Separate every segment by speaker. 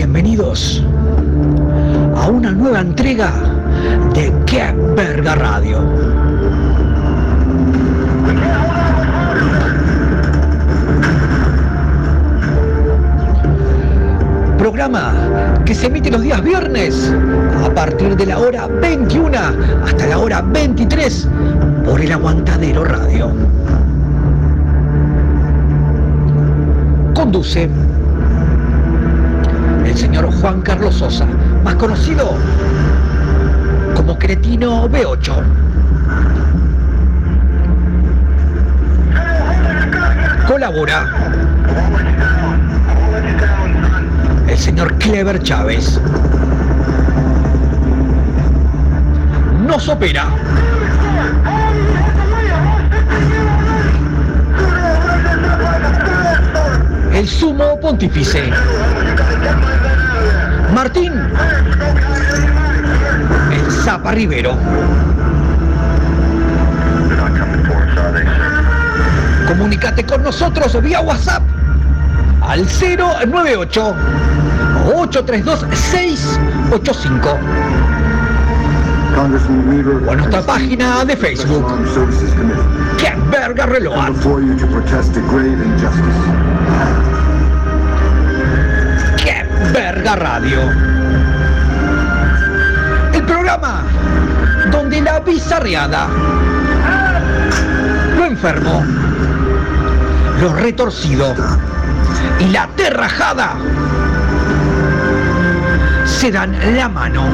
Speaker 1: Bienvenidos a una nueva entrega de Qué Verga Radio. Programa que se emite los días viernes a partir de la hora 21 hasta la hora 23 por el Aguantadero Radio. Conduce señor Juan Carlos Sosa, más conocido como Cretino B8. Colabora el señor Clever Chávez. Nos opera el sumo pontífice. Martín, el Zapa Rivero. Comunícate con nosotros vía WhatsApp al 098 832 685 o a nuestra página de Facebook. ¡Qué verga reloj! Radio! El programa donde la bizarreada, lo enfermo, lo retorcido y la terrajada se dan la mano.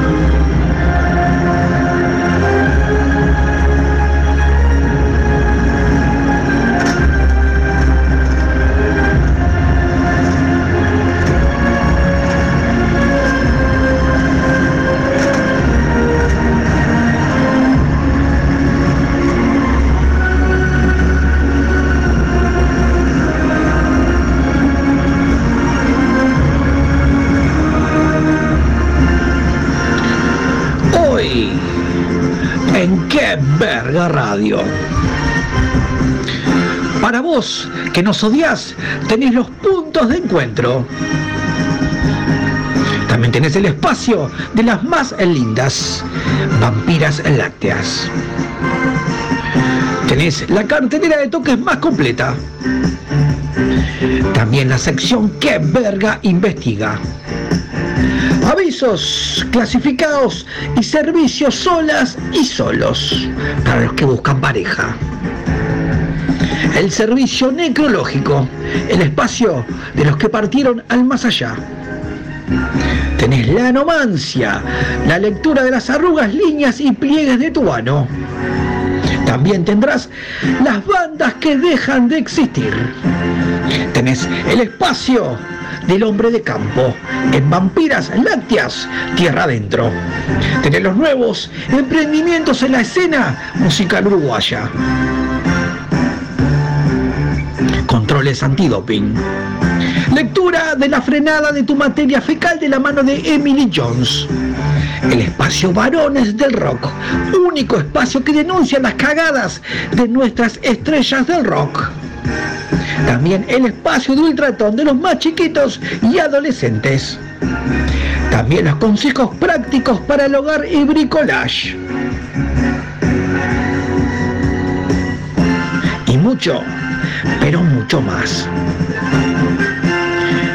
Speaker 1: En qué verga radio. Para vos que nos odias, tenés los puntos de encuentro. También tenés el espacio de las más lindas vampiras lácteas. Tenés la cartelera de toques más completa. También la sección que verga investiga. Avisos clasificados y servicios solas y solos para los que buscan pareja. El servicio necrológico, el espacio de los que partieron al más allá. Tenés la anomancia, la lectura de las arrugas, líneas y pliegues de tu ano. También tendrás las bandas que dejan de existir. Tenés el espacio del hombre de campo en Vampiras Lácteas, Tierra Adentro. Tenés los nuevos emprendimientos en la escena musical uruguaya. Controles antidoping. Lectura de la frenada de tu materia fecal de la mano de Emily Jones. El espacio Varones del Rock, único espacio que denuncia las cagadas de nuestras estrellas del rock. También el espacio de ultratón de los más chiquitos y adolescentes. También los consejos prácticos para el hogar y bricolage. Y mucho, pero mucho más.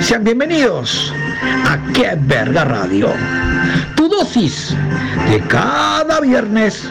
Speaker 1: Sean bienvenidos a Qué Verga Radio. Tu dosis de cada viernes.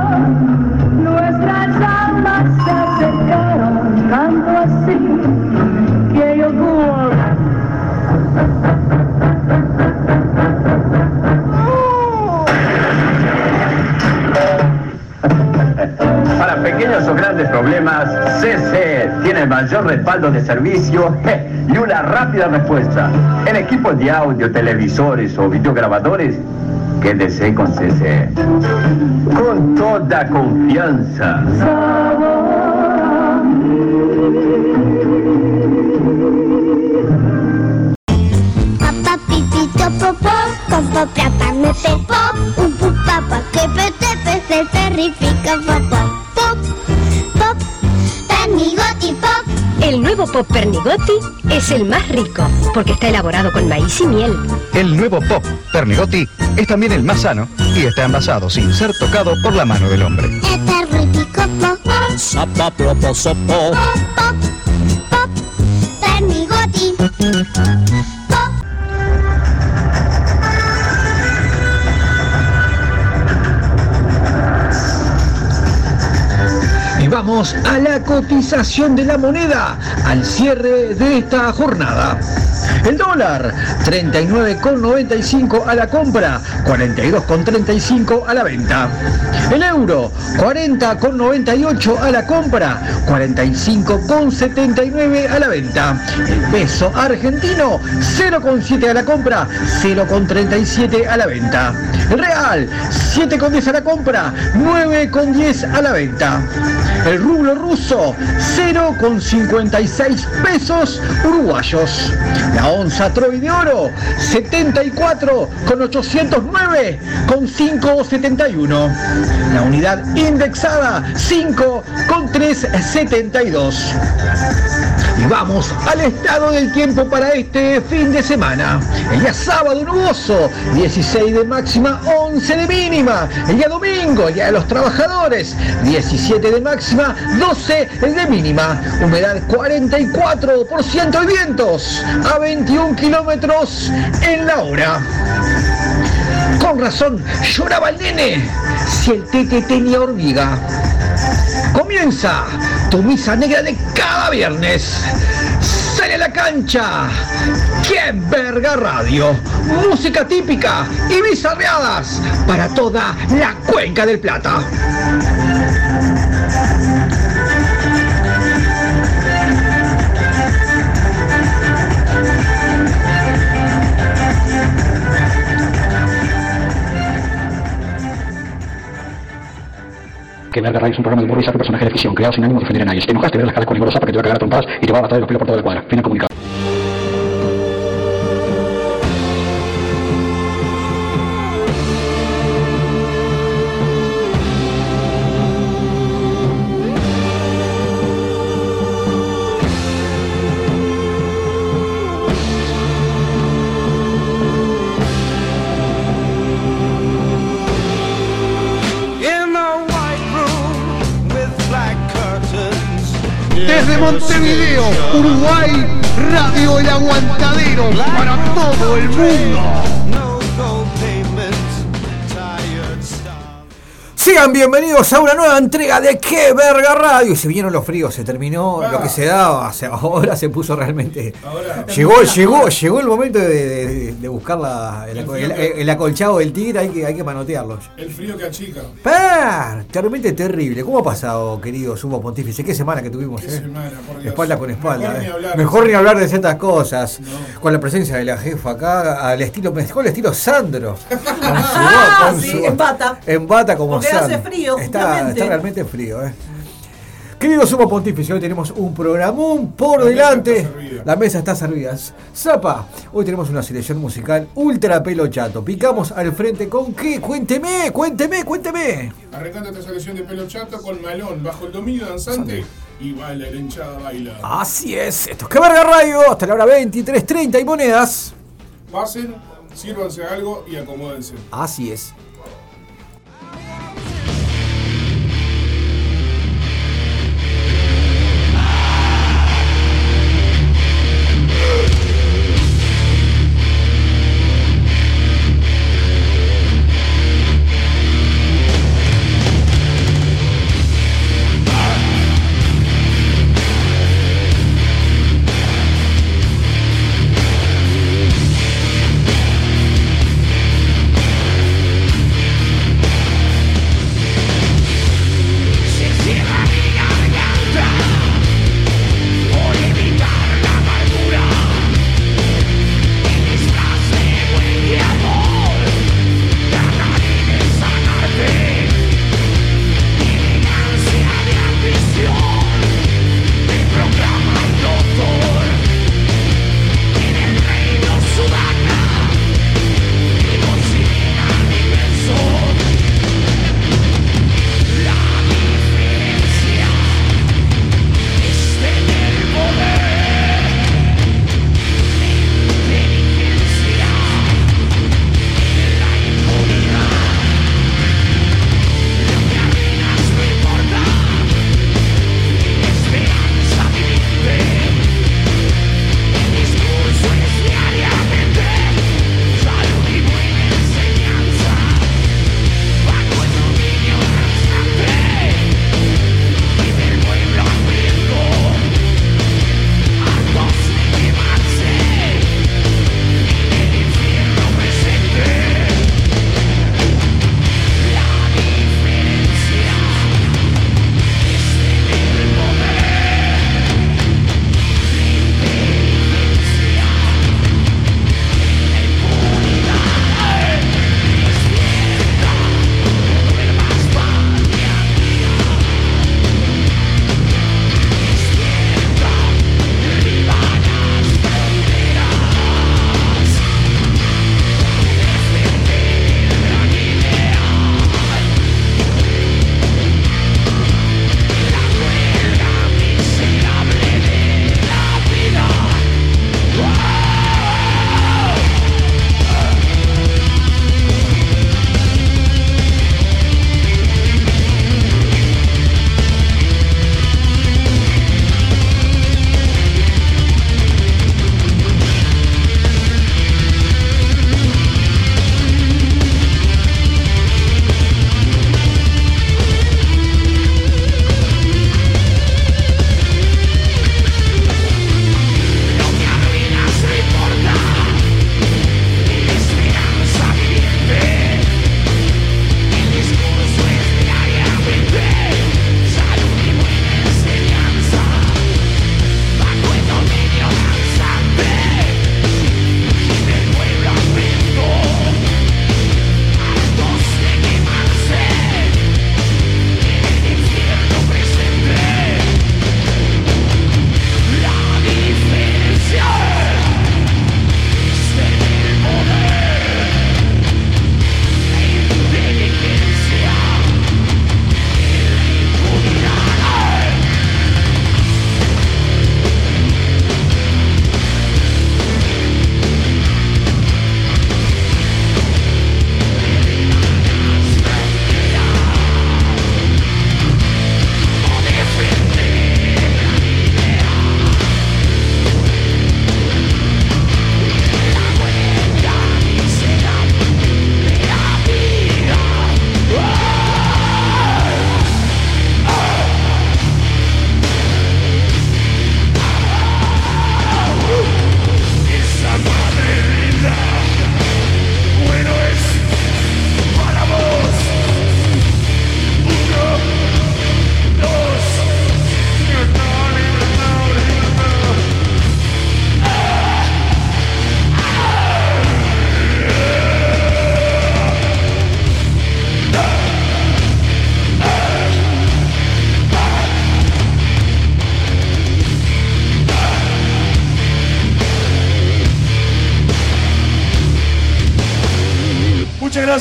Speaker 2: problemas, CC tiene mayor respaldo de servicio y una rápida respuesta. En equipos de audio, televisores o videograbadores, quédese con CC. Con toda confianza.
Speaker 3: Pernigotti
Speaker 4: es el más rico porque está elaborado con maíz y miel.
Speaker 5: El nuevo Pop Pernigotti es también el más sano y está envasado sin ser tocado por la mano del hombre.
Speaker 3: Este ripico pop, pop, pop, pop, pernigotti.
Speaker 1: Vamos a la cotización de la moneda al cierre de esta jornada. El dólar 39,95 a la compra, 42,35 a la venta. El euro 40,98 a la compra, 45,79 a la venta. El peso argentino 0,7 a la compra, 0,37 a la venta. El real 7,10 a la compra, 9,10 a la venta. El rublo ruso 0,56 pesos uruguayos. Onza Troy de oro 74,809 con 5,71. La unidad indexada 5,372. Y vamos al estado del tiempo para este fin de semana. El día sábado nuboso, 16 de máxima, 11 de mínima. El día domingo, el día de los trabajadores, 17 de máxima, 12 de mínima. Humedad 44% y vientos a 21 kilómetros en la hora. Con razón, lloraba el nene si el tete tenía hormiga. Comienza tu misa negra de cada viernes. Sale a la cancha. ¡Qué verga radio! Música típica y bizarreadas para toda la cuenca del Plata.
Speaker 6: Que Verga Radio es un programa de humor y saco personaje de ficción, creado sin ánimo de ofender a nadie. Si te enojaste, ver las caras con porque te va a cagar a trompadas y te va a matar de los pelos por toda la cuadra. Fin de comunicado.
Speaker 7: Montevideo, Uruguay, Radio El Aguantadero para todo el mundo.
Speaker 8: Bienvenidos a una nueva entrega de Qué Verga Radio. Y se vinieron los fríos, se terminó lo que se daba. O sea, ahora se puso realmente. llegó, llegó, llegó el momento de, de- de buscar la- el, el- el acolchado del tigre, hay que, hay que manotearlo.
Speaker 9: El frío que achica.
Speaker 8: ¡Par! Realmente terrible. ¿Cómo ha pasado, querido sumo pontífice? ¿Qué semana que tuvimos?
Speaker 9: Qué
Speaker 8: eh?
Speaker 9: semana, por Dios.
Speaker 8: Espalda con espalda.
Speaker 9: Mejor ni
Speaker 8: eh.
Speaker 9: hablar.
Speaker 8: Mejor ni hablar de ciertas cosas. Con la presencia de la jefa acá, al estilo, dejó el estilo Sandro. Con su-
Speaker 10: Ah,
Speaker 8: con
Speaker 10: sí,
Speaker 8: su-
Speaker 10: en bata.
Speaker 8: En bata como
Speaker 10: Porque
Speaker 8: Sandro.
Speaker 10: Hace frío,
Speaker 8: Está, está realmente frío, ¿eh? Querido Sumo Pontífice, hoy tenemos un programón por
Speaker 9: La mesa
Speaker 8: delante.
Speaker 9: está servida.
Speaker 8: La mesa está servida. Zapa, hoy tenemos una selección musical ultra pelo chato. Picamos al frente con qué? Cuénteme, cuénteme, cuénteme.
Speaker 9: Arrancando esta selección de pelo chato con Malón bajo el dominio danzante y baila la hinchada baila.
Speaker 8: Así es, esto es que verga radio hasta la hora 23.30 y monedas.
Speaker 9: Pasen, sírvanse algo y acomódense.
Speaker 8: Así es.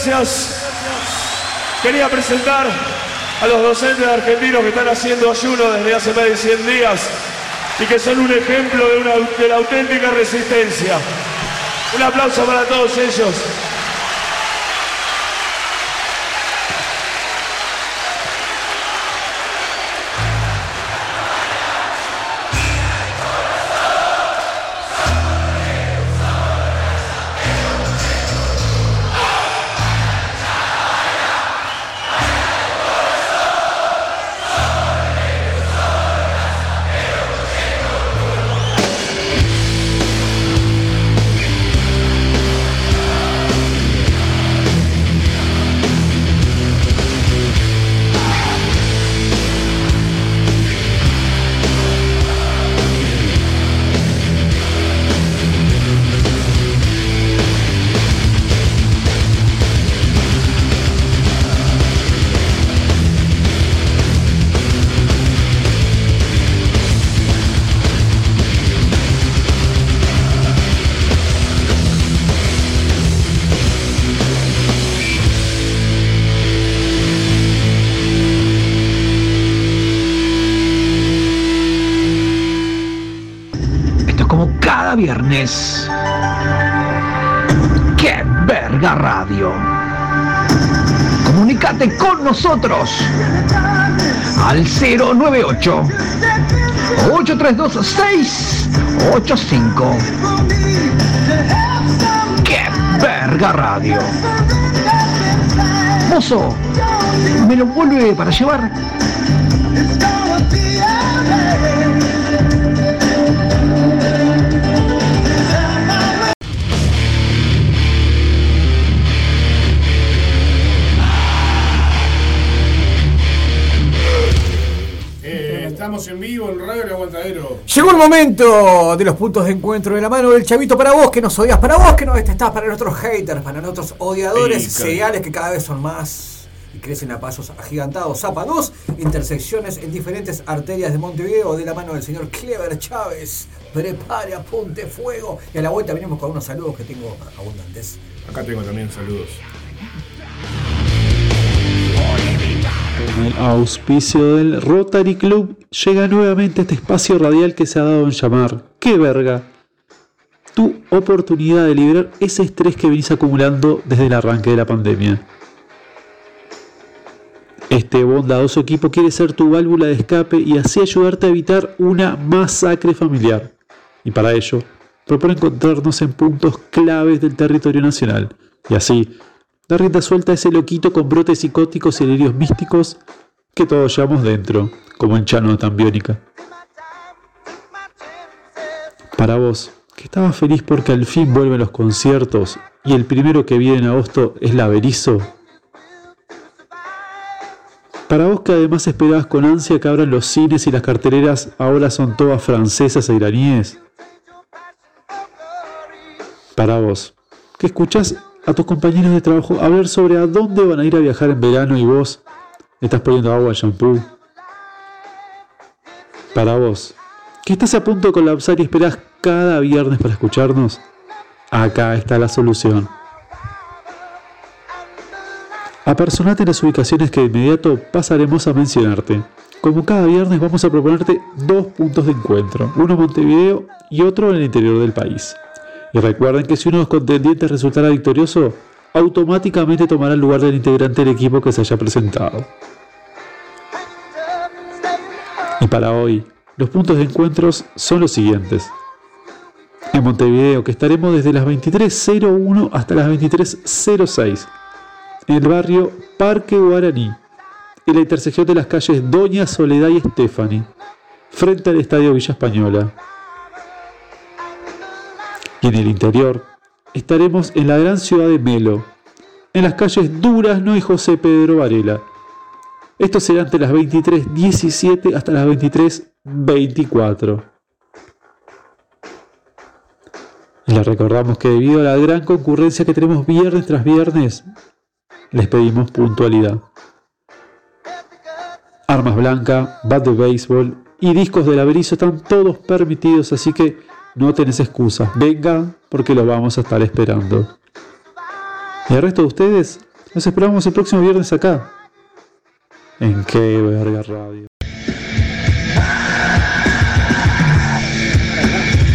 Speaker 10: Gracias. Quería presentar a los docentes argentinos que están haciendo ayuno desde hace más de 100 días y que son un ejemplo de, de la auténtica resistencia. Un aplauso para todos ellos.
Speaker 1: Con nosotros al 098 832 685. ¡Qué verga radio! Mozo, ¿me lo vuelve para llevar?
Speaker 9: Estamos en vivo en Radio El Aguantadero.
Speaker 8: Llegó el momento de los puntos de encuentro de la mano del chavito para vos que nos odias, para vos que nos detestás, para nuestros haters, para nuestros odiadores seriales que cada vez son más y crecen a pasos agigantados. Zapa 2, intersecciones en diferentes arterias de Montevideo de la mano del señor Clever Chávez. Prepare, apunte, fuego. Y a la vuelta venimos con unos saludos que tengo abundantes.
Speaker 9: Acá tengo también saludos.
Speaker 11: Con el auspicio del Rotary Club llega nuevamente este espacio radial que se ha dado en llamar ¡Qué verga! Tu oportunidad de liberar ese estrés que venís acumulando desde el arranque de la pandemia. Este bondadoso equipo quiere ser tu válvula de escape y así ayudarte a evitar una masacre familiar. Y para ello, propone encontrarnos en puntos claves del territorio nacional y así dar rienda suelta a ese loquito con brotes psicóticos y delirios místicos que todos llevamos dentro, como en Chano de Tambiónica. Para vos, que estabas feliz porque al fin vuelven los conciertos y el primero que viene en agosto es la Berizo. Para vos que además esperabas con ansia que abran los cines y las carteleras ahora son todas francesas e iraníes. Para vos, que escuchás a tus compañeros de trabajo hablar sobre a dónde van a ir a viajar en verano y vos estás poniendo agua shampoo. Para vos, que estás a punto de colapsar y esperás cada viernes para escucharnos, acá está la solución. Apersonate en las ubicaciones que de inmediato pasaremos a mencionarte. Como cada viernes vamos a proponerte dos puntos de encuentro, uno en Montevideo y otro en el interior del país. Y recuerden que si uno de los contendientes resultara victorioso, automáticamente tomará el lugar del integrante del equipo que se haya presentado. Y para hoy, los puntos de encuentros son los siguientes. En Montevideo, que estaremos desde las 23.01 hasta las 23.06. En el barrio Parque Guaraní, en la intersección de las calles Doña Soledad y Stephanie, frente al Estadio Villa Española. Y en el interior, estaremos en la gran ciudad de Melo, en las calles Durazno y José Pedro Varela. Esto será entre las 23.17 hasta las 23.24. Y les recordamos que debido a la gran concurrencia que tenemos viernes tras viernes, les pedimos puntualidad. Armas blancas, bat de béisbol y discos de laberizo están todos permitidos, así que no tenés excusas. Venga porque lo vamos a estar esperando. Y al resto de ustedes, los esperamos el próximo viernes acá. En qué verga radio.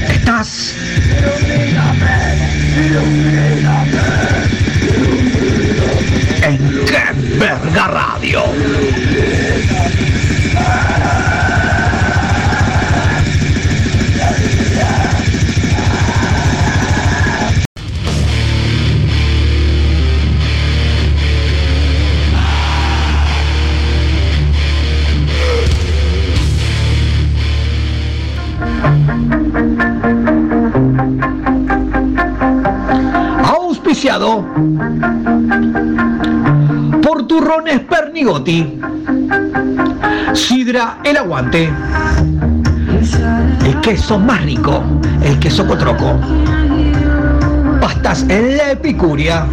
Speaker 1: Estás en qué verga radio. Auspiciado por Turrones Pernigotti. Sidra El Aguante. El queso más rico, el queso cotroco. Pastas en la epicuria.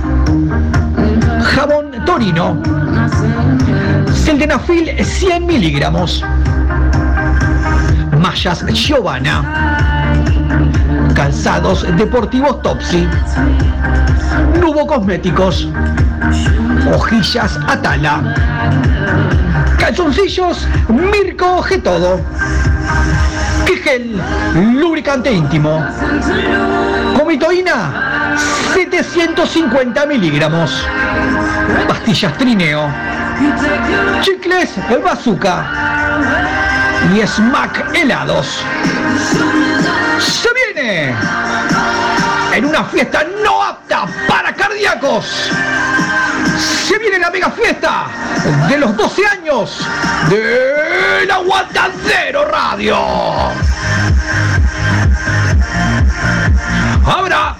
Speaker 1: Jabón Torino. Sildenafil 100 miligramos. Mallas Giovanna. Calzados deportivos Topsy. Nubo Cosméticos. Hojillas Atala. Calzoncillos Mirko Todo. Quejel Lubricante íntimo. Comitoína 750 miligramos. Pastillas Trineo. Chicles Bazooka. Y Smack Helados. ¡Se viene! En una fiesta no apta para cardíacos. Se viene la mega fiesta de los 12 años del Aguantadero Radio. Ahora,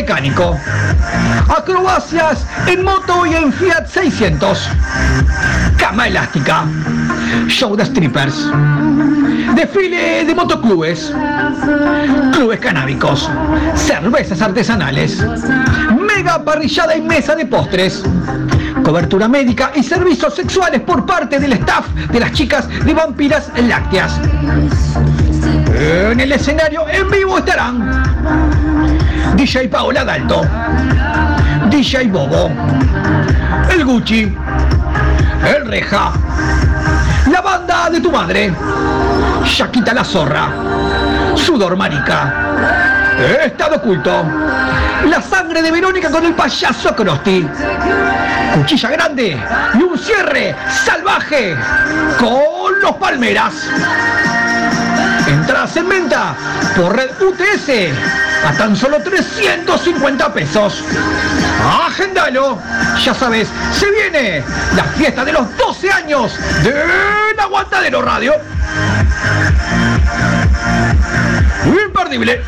Speaker 1: mecánico, acrobacias en moto y en Fiat 600, cama elástica, show de strippers, desfile de motoclubes, clubes canábicos, cervezas artesanales, mega parrillada y mesa de postres. Cobertura médica y servicios sexuales por parte del staff de las chicas de Vampiras Lácteas. En el escenario en vivo estarán DJ Paola Dalto, DJ Bobo, el Gucci, el Reja, la banda de tu madre, Shaquita la Zorra, Sudor Marica, Estado Oculto, la sangre de Verónica con el payaso Crosti, Cuchilla Grande y un cierre salvaje con los Palmeras. Entradas en venta por red UTS a tan solo 350 pesos. Agendalo, ya sabes, se viene la fiesta de los 12 años de Aguantadero Radio. Imperdible.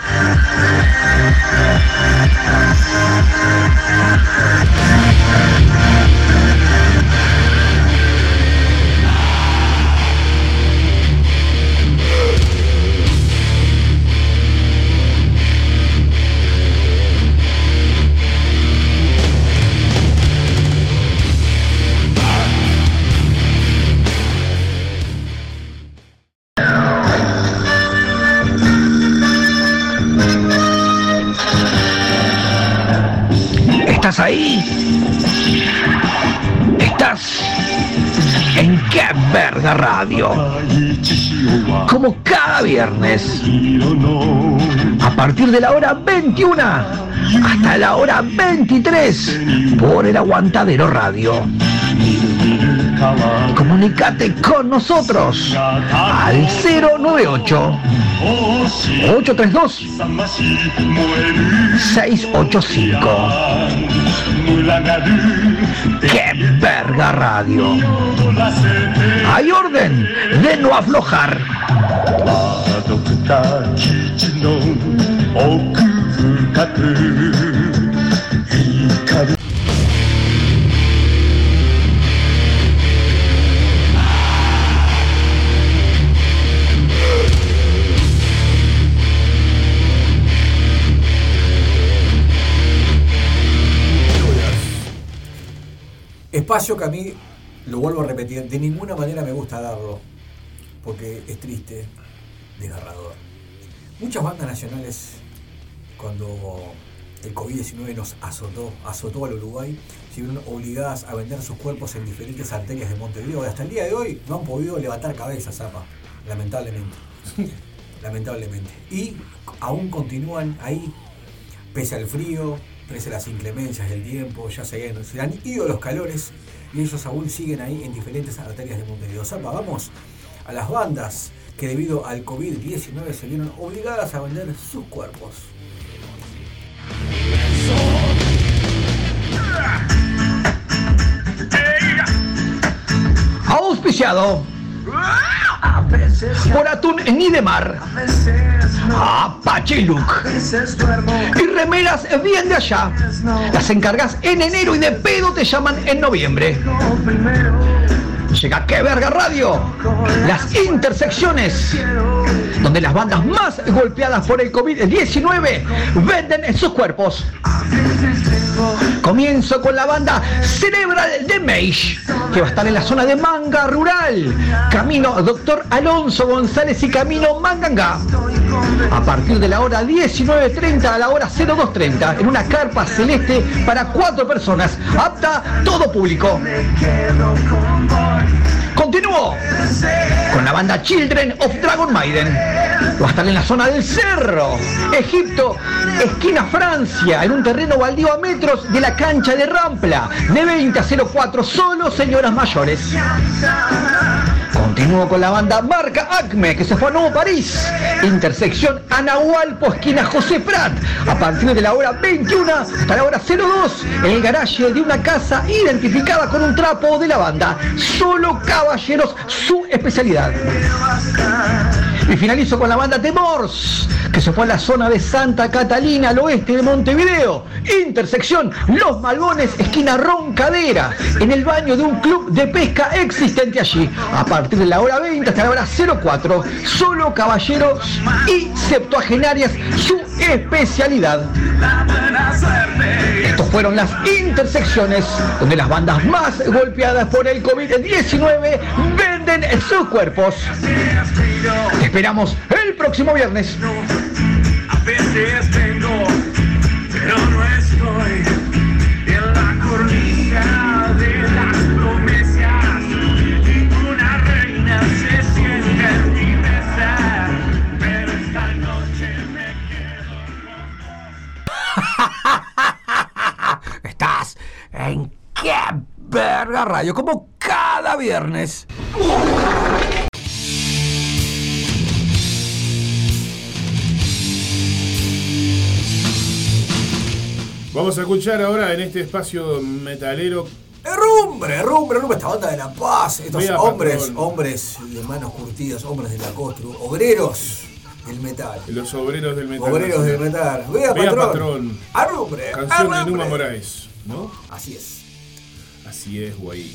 Speaker 1: Verga radio? Como cada viernes. A partir de la hora 21 hasta la hora 23 por el Aguantadero Radio. Comunicate con nosotros al 098 832 685. ¡Qué verga radio! Hay orden de no aflojar.
Speaker 8: Espacio que a mí, lo vuelvo a repetir, de ninguna manera me gusta darlo, porque es triste, desgarrador. Muchas bandas nacionales cuando el COVID-19 nos azotó, azotó al Uruguay, se vieron obligadas a vender sus cuerpos en diferentes arterias de Montevideo. Y hasta el día de hoy no han podido levantar cabeza, Zapa, lamentablemente. lamentablemente. Y aún continúan ahí, pese al frío, pese a las inclemencias del tiempo, ya se han, se han ido los calores y ellos aún siguen ahí en diferentes arterias de Montevideo. Zapa, vamos a las bandas que debido al COVID-19 se vieron obligadas a vender sus cuerpos.
Speaker 1: Auspiciado por Atún Nidemar, Apache Look y remeras bien de allá. Las encargas en enero y de pedo te llaman en noviembre. Llega Que Verga Radio, las intersecciones, donde las bandas más golpeadas por el COVID-19 venden sus cuerpos. Comienzo con la banda Cerebral de Mage, que va a estar en la zona de Manga Rural, Camino Doctor Alonso González y Camino Manganga. A partir de la hora 19.30 a la hora 02.30, en una carpa celeste para cuatro personas, apta todo público. Continúo con la banda Children of Dragon Maiden. Va a estar en la zona del Cerro, Egipto, esquina Francia, en un terreno baldío a metros de la cancha de Rampla, de 20 a 04, solo señoras mayores. Continúo con la banda Marca Acme, que se fue a Nuevo París. Intersección Anahualpo, esquina José Prat. A partir de la hora 21 hasta la hora 02, en el garaje de una casa identificada con un trapo de la banda. Solo caballeros, su especialidad. Y finalizo con la banda Temors, que se fue a la zona de Santa Catalina, al oeste de Montevideo. Intersección Los Malbones, esquina Roncadera, en el baño de un club de pesca existente allí. A partir de la hora 20 hasta la hora 04, solo caballeros y septuagenarias, su especialidad. Estos fueron las intersecciones donde las bandas más golpeadas por el COVID-19 venden sus cuerpos. Te esperamos el próximo viernes.
Speaker 12: A veces tengo, pero no estoy en la cornisa de las promesas. Ninguna reina se siente en mi mesa, pero esta noche me
Speaker 1: Estás en qué verga radio, como cada viernes.
Speaker 9: Vamos a escuchar ahora en este espacio metalero.
Speaker 8: Rumbre, rumbre, rumbre, esta banda de La Paz, estos hombres,
Speaker 9: patrón.
Speaker 8: hombres de manos curtidas, hombres de la costru, obreros del metal.
Speaker 9: Los obreros del metal.
Speaker 8: Obreros del metal. Vea, patrón.
Speaker 9: patrón. Canción de. Numa Moraes, ¿no?
Speaker 8: Así es.
Speaker 9: Así es, güey.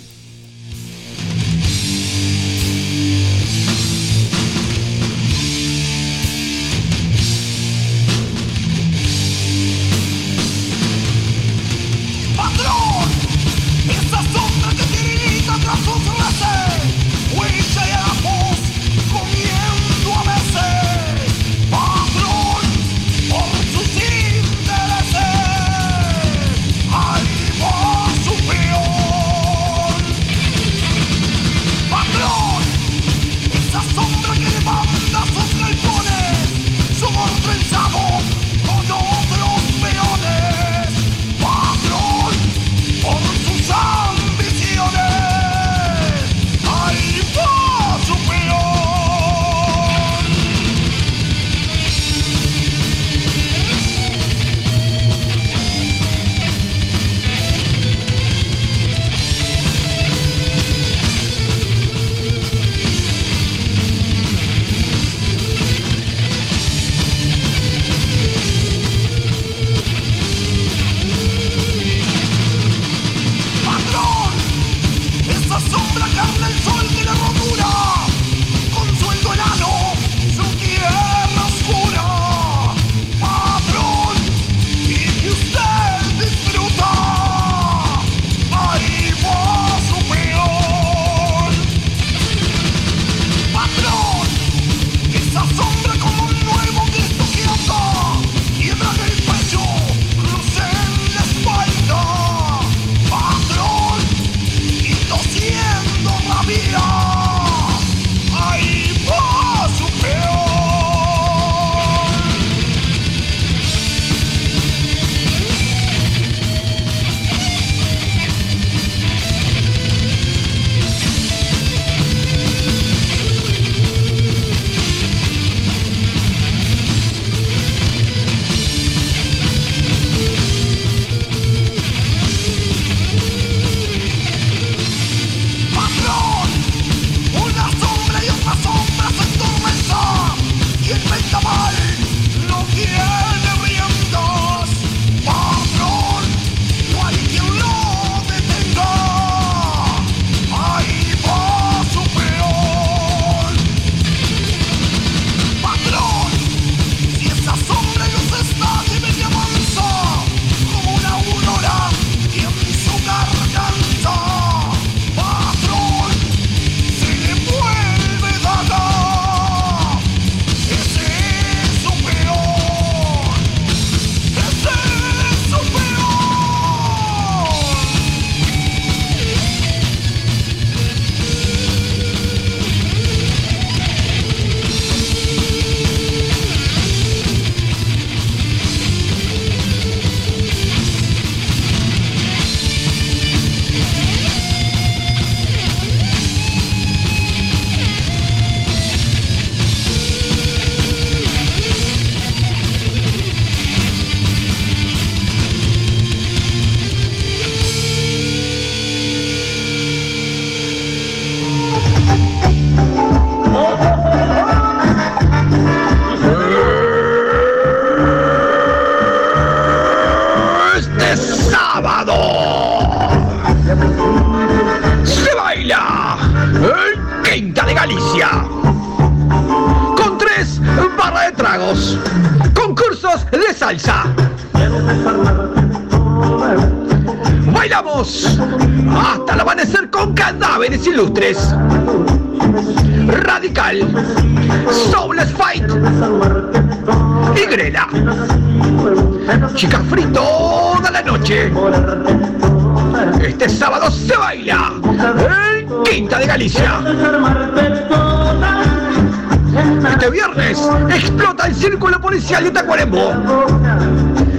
Speaker 1: Este viernes explota el círculo policial de Tacuarembó.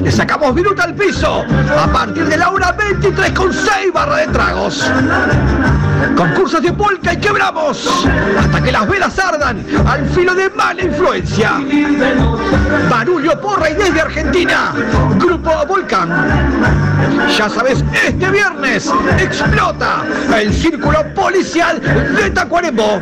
Speaker 1: Le sacamos viruta al piso a partir de la hora 23 con 6 barras de tragos. Concursos de polka y quebramos hasta que las velas ardan al filo de mala influencia. Barullo Porra y desde Argentina, Grupo Volcán. Ya sabes, este viernes explota el círculo policial de Tacuarembó.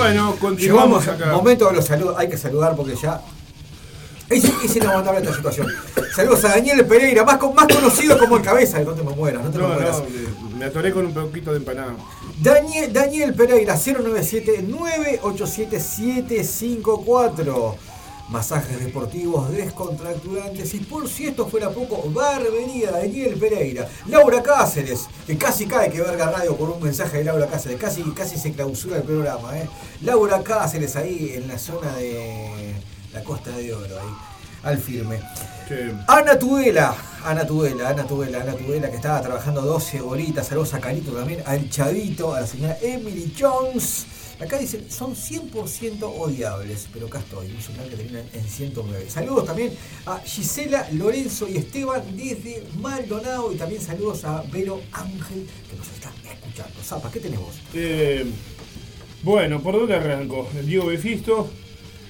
Speaker 9: Bueno, continuamos
Speaker 8: Llegamos
Speaker 9: acá.
Speaker 8: momento de los saludos. Hay que saludar porque ya. Es, es inaguantable esta situación. Saludos a Daniel Pereira, más, con- más conocido como el cabeza. No te me mueras, no te me
Speaker 9: No,
Speaker 8: mueras.
Speaker 9: no, me- me atoré con un poquito de empanada.
Speaker 8: Daniel, Daniel Pereira, 097-987-754. Masajes deportivos descontracturantes. Y por si esto fuera poco, barbería Daniel Pereira. Laura Cáceres, que casi cae que verga radio por un mensaje de Laura Cáceres. Casi, casi se clausura el programa. ¿eh? Laura Cáceres ahí en la zona de la Costa de Oro. Ahí, al firme. Ana Tudela, Ana Tudela, Ana Tudela, Ana Tudela, que estaba trabajando 12 horitas. Saludos a Carito también, al Chavito, a la señora Emily Jones. Acá dicen, son 100% odiables, pero acá estoy, un celular que termina en 109. Saludos también a Gisela, Lorenzo y Esteban desde Maldonado y también saludos a Vero Ángel que nos está escuchando. Zapa, ¿qué tenemos?
Speaker 9: Eh, bueno, ¿por dónde arranco? El Diego Befisto,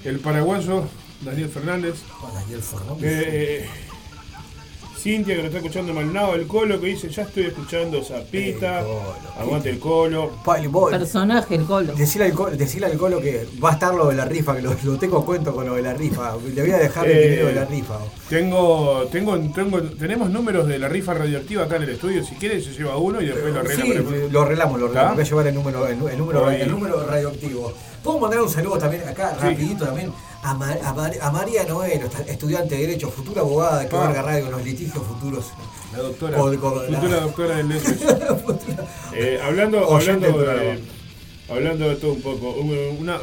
Speaker 9: el paraguayo Daniel Fernández.
Speaker 8: Daniel Fernández.
Speaker 9: Eh, Cintia que lo está escuchando Maldonado, el Colo que dice, ya estoy escuchando Zapita, aguante el Colo.
Speaker 8: Personaje el Colo. Decirle al, Colo, decirle al Colo que va a estar lo de la rifa, que lo, lo tengo cuento con lo de la rifa. Le voy a dejar el
Speaker 9: Eh,
Speaker 8: dinero de la rifa.
Speaker 9: Tengo, tengo, tengo, tenemos números de la rifa radioactiva acá en el estudio. Si quiere, se lleva uno y después lo arregla.
Speaker 8: Sí, lo arreglamos, lo arreglamos.
Speaker 9: ¿Está?
Speaker 8: Voy a llevar el número, el, el número, el número radioactivo. Puedo mandar un saludo también acá,
Speaker 9: Sí.
Speaker 8: rapidito también, a, Ma- a, Mar- a María Noel, estudiante de Derecho, futura abogada que
Speaker 9: Ah.
Speaker 8: valga radio con los litigios futuros.
Speaker 9: La doctora,
Speaker 8: Con- con la-
Speaker 9: futura doctora del. Eh, hablando, hablando, de, hablando de todo un poco, un- una-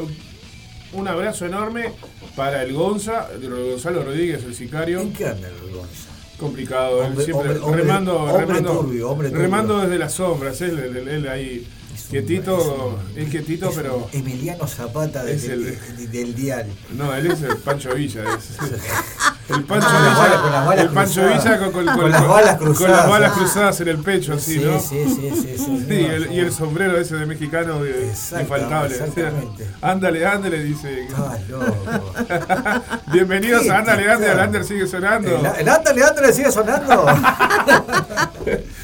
Speaker 9: un abrazo enorme para el Gonza, Gonzalo Rodríguez, el sicario.
Speaker 8: ¿En qué anda el Gonza?
Speaker 9: Complicado, él siempre
Speaker 8: hombre-
Speaker 9: remando,
Speaker 8: hombre
Speaker 9: remando,
Speaker 8: turbio, hombre turbio.
Speaker 9: remando desde las sombras, él, él- él ahí quietito, es quietito, pero
Speaker 8: Emiliano Zapata de- del Dial.
Speaker 9: no, él es el Pancho Villa, es- el Pancho Villa,
Speaker 8: con las balas
Speaker 9: el Pancho
Speaker 8: cruzadas.
Speaker 9: Villa con, con-
Speaker 8: Con
Speaker 9: con-
Speaker 8: las balas
Speaker 9: con las
Speaker 8: cruzadas.
Speaker 9: balas cruzadas en el pecho, así,
Speaker 8: Sí,
Speaker 9: ¿no?
Speaker 8: sí, sí, sí, sí.
Speaker 9: Sí, el- y el sombrero ese de mexicano eh, infaltable.
Speaker 8: exactamente.
Speaker 9: Ándale, ándale, dice.
Speaker 8: Estás loco.
Speaker 9: Bienvenidos
Speaker 8: ¿Qué
Speaker 9: a Ándale, ándale, el Ander sigue sonando.
Speaker 8: ¿El, el Ándale, Ándale sigue sonando?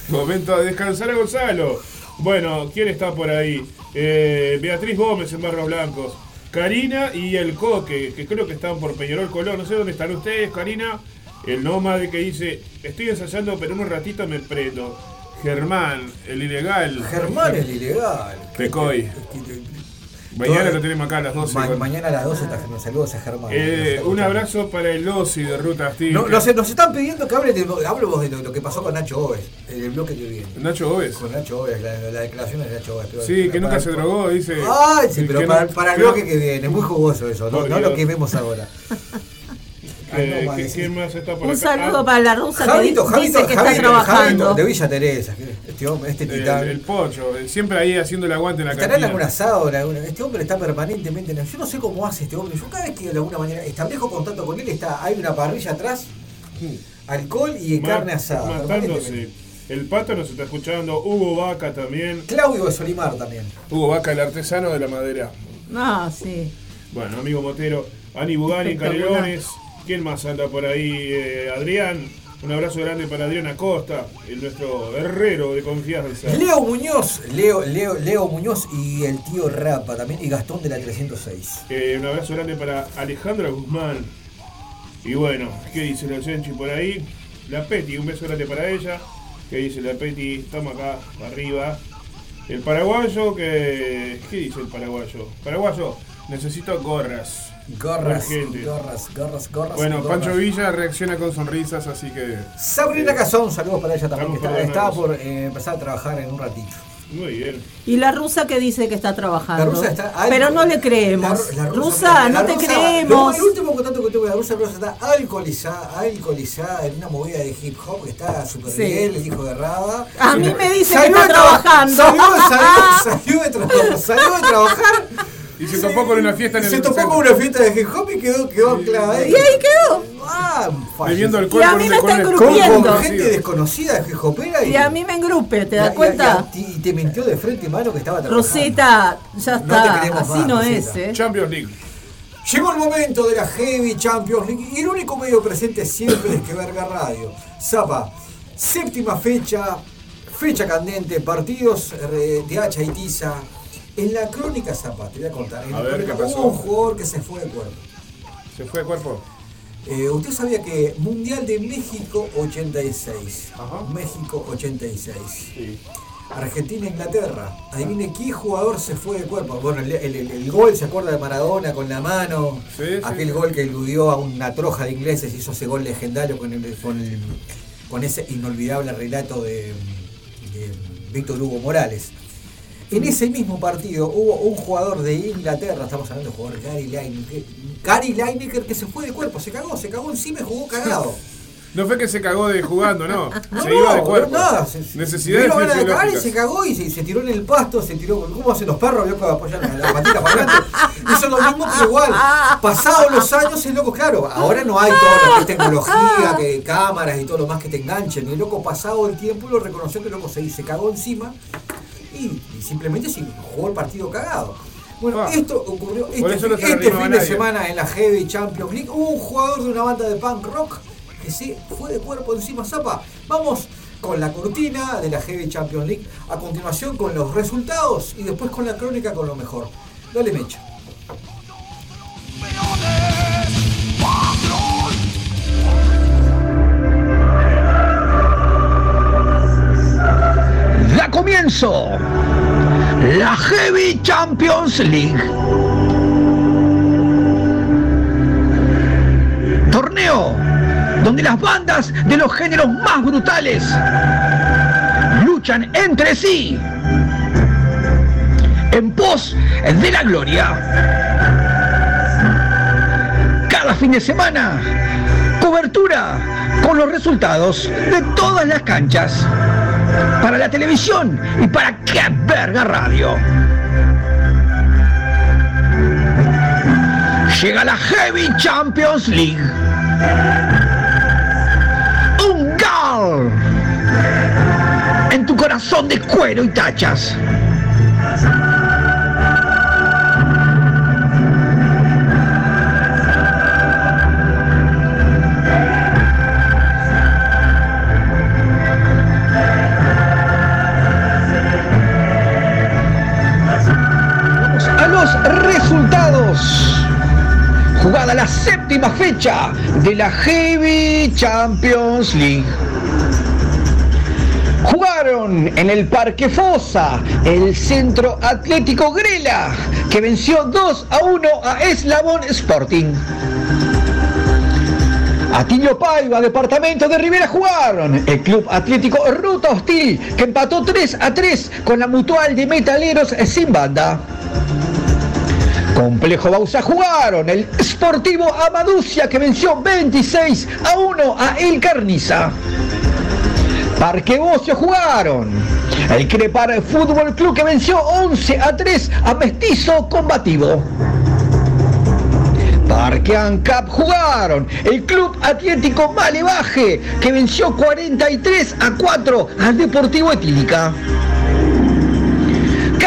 Speaker 9: Momento de descansar a Gonzalo. Bueno, ¿quién está por ahí? Eh, Beatriz Gómez en Barros Blancos. Karina y el Coque, que creo que están por Peñarol Colón. No sé dónde están ustedes, Karina. El nómade que dice, estoy ensayando, pero en un ratito me prendo. Germán, el ilegal.
Speaker 8: Germán el ilegal.
Speaker 9: Pecoy. Mañana lo tenemos acá a las 12.
Speaker 8: Ma-
Speaker 9: con-
Speaker 8: mañana a las 12 está saludos a Germán.
Speaker 9: Eh, un abrazo para el Osi de Ruta Astil.
Speaker 8: No, nos, nos están pidiendo que hable de, hablemos de lo, lo que pasó con Nacho Oves, en el bloque que viene.
Speaker 9: Nacho Oves.
Speaker 8: Con Nacho Oves, la, la declaración de Nacho Oves. pero-
Speaker 9: Sí,
Speaker 8: pero
Speaker 9: que nunca se drogó, dice.
Speaker 8: Ay, sí, pero
Speaker 9: no-
Speaker 8: para, el bloque que viene, muy jugoso eso, no, no lo que vemos ahora.
Speaker 9: Eh,
Speaker 8: no, va a
Speaker 9: ¿qué-
Speaker 8: decir.
Speaker 9: ¿Quién más está por
Speaker 13: Un
Speaker 9: acá?
Speaker 13: saludo
Speaker 9: Ah,
Speaker 13: para la rusa que
Speaker 8: Javito, Javito,
Speaker 13: dice que está
Speaker 8: Javito,
Speaker 13: trabajando.
Speaker 8: Javito, de Villa Teresa, que este hombre, este
Speaker 9: el,
Speaker 8: titán.
Speaker 9: el Pocho, eh, siempre ahí haciendo el aguante en la
Speaker 8: Estará en algún asado, en alguna- este hombre está permanentemente en Yo no sé cómo hace este hombre. Yo cada vez que de alguna manera establezco contacto con él, está, hay una parrilla atrás, alcohol y
Speaker 9: Ma-
Speaker 8: carne asada.
Speaker 9: Matándose. El Pato nos está escuchando, Hugo Vaca también.
Speaker 8: Claudio de Solimar también.
Speaker 9: Hugo Vaca, el artesano de la madera.
Speaker 13: No, sí.
Speaker 9: Bueno, amigo Motero, Ani Bugani. Canelones. ¿Quién más anda por ahí? Eh, Adrián. Un abrazo grande para Adrián Acosta, el nuestro herrero de confianza.
Speaker 8: Leo Muñoz, Leo, Leo, Leo Muñoz y el tío Rapa también, y Gastón de la 306.
Speaker 9: Eh, un abrazo grande para Alejandra Guzmán. Y bueno, ¿qué dice la Senchi por ahí? La Peti, un beso grande para ella. ¿Qué dice la Peti? Estamos acá, arriba. El paraguayo, que. ¿Qué dice el paraguayo? Paraguayo, necesito gorras.
Speaker 8: Gorras,
Speaker 9: Urgente.
Speaker 8: gorras, gorras, gorras.
Speaker 13: Bueno,
Speaker 8: gorras.
Speaker 13: Pancho Villa reacciona con sonrisas, así que.
Speaker 8: Sabrina Cazón, saludos para ella también, que está- por eh, empezar a trabajar en un ratito.
Speaker 9: Muy bien.
Speaker 14: Y la rusa que dice que está trabajando.
Speaker 8: La rusa está-
Speaker 14: Pero no le creemos.
Speaker 8: la
Speaker 14: rusa, no te
Speaker 8: rusa-
Speaker 14: creemos.
Speaker 8: el último contacto que tuve la rusa, la rusa está alcoholizada, alcoholizada en una movida de hip hop que está súper
Speaker 14: Sí.
Speaker 8: bien, el hijo de Rada.
Speaker 14: A mí me dice que
Speaker 8: Salió
Speaker 14: está trabajando.
Speaker 8: Salió, salió- salió de tra- salió de trabajar.
Speaker 13: Y se topó con una fiesta en el
Speaker 8: Se topó con una fiesta de hip hop y quedó, quedó clavada ahí.
Speaker 14: Y ahí quedó.
Speaker 8: Ah,
Speaker 13: Bebiendo
Speaker 8: falleció.
Speaker 13: alcohol
Speaker 14: Y a
Speaker 13: con
Speaker 14: mí me está engrupiendo.
Speaker 8: con gente desconocida de hip hopera y,
Speaker 14: Y a mí me engrupe, ¿te das cuenta?
Speaker 8: Y, y te mintió de frente y mano que estaba trabajando.
Speaker 14: Roseta, ya
Speaker 8: No
Speaker 14: está.
Speaker 8: queremos
Speaker 14: Así
Speaker 8: más,
Speaker 14: no
Speaker 8: Rosetta.
Speaker 14: es, ¿eh?
Speaker 9: Champions League.
Speaker 8: Llegó el momento de la Heavy Champions League y el único medio presente siempre es que Verga Radio. Zapa, séptima fecha, fecha candente, partidos eh, de hacha y tiza. En la crónica Zapa, te voy a contar. En
Speaker 13: A
Speaker 8: la
Speaker 13: ver,
Speaker 8: crónica
Speaker 13: ¿qué pasó?
Speaker 8: hubo un jugador que se fue de cuerpo.
Speaker 13: ¿Se fue de cuerpo?
Speaker 8: Eh, Usted sabía que Mundial de México 86.
Speaker 13: Ajá.
Speaker 8: México 86.
Speaker 13: Sí.
Speaker 8: Argentina-Inglaterra. Adivine qué jugador se fue de cuerpo. Bueno, el, el- el- el gol, ¿se acuerda de Maradona con la mano?
Speaker 13: Sí, sí.
Speaker 8: Aquel gol que eludió a una troja de ingleses, hizo ese gol legendario con, el- con, el- con ese inolvidable relato de, de Víctor Hugo Morales. En ese mismo partido hubo un jugador de Inglaterra, estamos hablando del jugador Gary Lineker, Gary Lineker que se fue de cuerpo, se cagó, se cagó encima y jugó cagado.
Speaker 13: No fue que se cagó de jugando, no.
Speaker 8: No,
Speaker 13: se iba de
Speaker 8: no,
Speaker 13: cuerpo.
Speaker 8: se- a la cara y
Speaker 13: fisiológicas.
Speaker 8: se cagó y se, se tiró en el pasto, se tiró. ¿Cómo hacen los perros? Que apoyan la, la patita para adelante. Hizo lo mismo, pero igual. Pasados los años, el loco, claro, ahora no hay que es tecnología, que cámaras y todo lo más que te enganchen. El loco, pasado el tiempo, lo reconoció que el loco se, se cagó encima y simplemente se jugó el partido cagado. Bueno,
Speaker 13: Ah.
Speaker 8: esto ocurrió este,
Speaker 13: no
Speaker 8: este fin de semana en la Heavy Champions League. Hubo un jugador de una banda de punk rock que se fue de cuerpo encima zapa. Vamos con la cortina de la Heavy Champions League. A continuación con los resultados y después con la crónica con lo mejor. Dale mecha.
Speaker 1: Da comienzo la Heavy Champions League. Torneo donde las bandas de los géneros más brutales luchan entre sí en pos de la gloria. Cada fin de semana, cobertura con los resultados de todas las canchas para la televisión y para qué verga radio. Llega la Heavy Champions League. Un gol en tu corazón de cuero y tachas. La séptima fecha de la Heavy Champions League. Jugaron en el Parque Fosa el Centro Atlético Grela, que venció 2 a 1 a Eslabón Sporting. Atilio Paiva, departamento de Rivera, jugaron. El Club Atlético Ruta Hostil, que empató 3 a 3 con la Mutual de Metaleros sin banda. Complejo Bausa jugaron. El Sportivo Amaducia, que venció 26 a 1 a El Carniza. Parque Bocio jugaron. El Crepar Fútbol Club que venció 11 a 3 a Mestizo Combativo. Parque ANCAP jugaron. El Club Atlético Malevaje que venció 43 a 4 al Deportivo Etílica.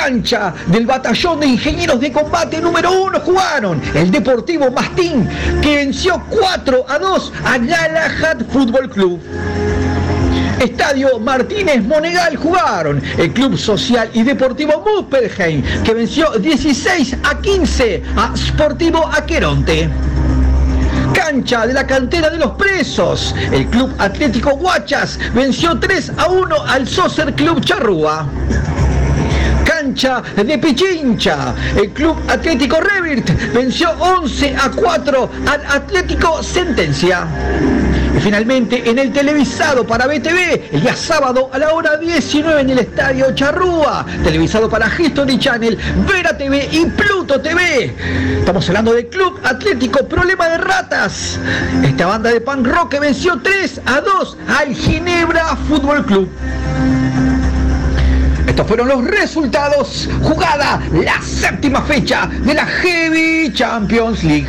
Speaker 1: Cancha del batallón de ingenieros de combate número uno jugaron el Deportivo Mastín, que venció 4 a 2 a Galahad Fútbol Club. Estadio Martínez Monegal jugaron el Club Social y Deportivo Muspelheim, que venció 16 a 15 a Sportivo Aqueronte. Cancha de la cantera de los presos. El Club Atlético Guachas venció 3 a 1 al Socer Club Charrúa de Pichincha. El Club Atlético Revirt venció 11 a 4 al Atlético Sentencia. Y finalmente en el televisado para BTV, el día sábado a la hora 19 en el Estadio Charrúa, televisado para History Channel, Vera TV y Pluto TV. Estamos hablando del Club Atlético Problema de Ratas. Esta banda de punk rock que venció 3 a 2 al Ginebra Fútbol Club. Estos fueron los resultados. Jugada la séptima fecha de la Heavy Champions League.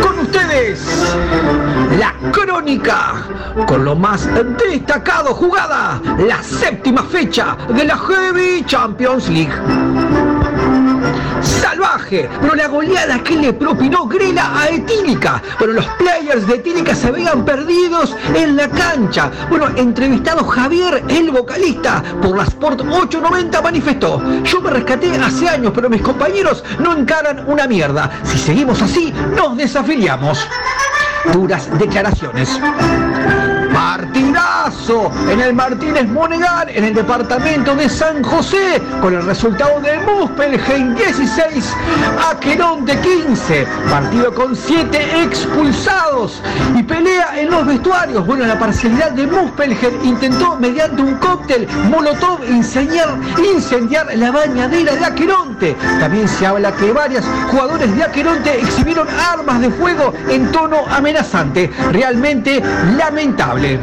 Speaker 1: Con ustedes, la crónica con lo más destacado jugada, la séptima fecha de la Heavy Champions League. Salvaje, pero la goleada que le propinó Grela a Etílica. Bueno, los players de Etílica se veían perdidos en la cancha. Bueno, entrevistado Javier, el vocalista, por la Sport 890 manifestó, yo me rescaté hace años, pero mis compañeros no encaran una mierda. Si seguimos así, nos desafiliamos. Duras declaraciones. En el Martínez Monegal, en el departamento de San José, con el resultado de Muspelheim 16 a Querón de 15. Partido con 7 expulsados y pelea en los vestuarios. Bueno, la parcialidad de Muspelheim intentó mediante un cóctel Molotov incendiar, incendiar la bañadera de Aqueronte. También se habla que varios jugadores de Aqueronte exhibieron armas de fuego en tono amenazante. Realmente lamentable.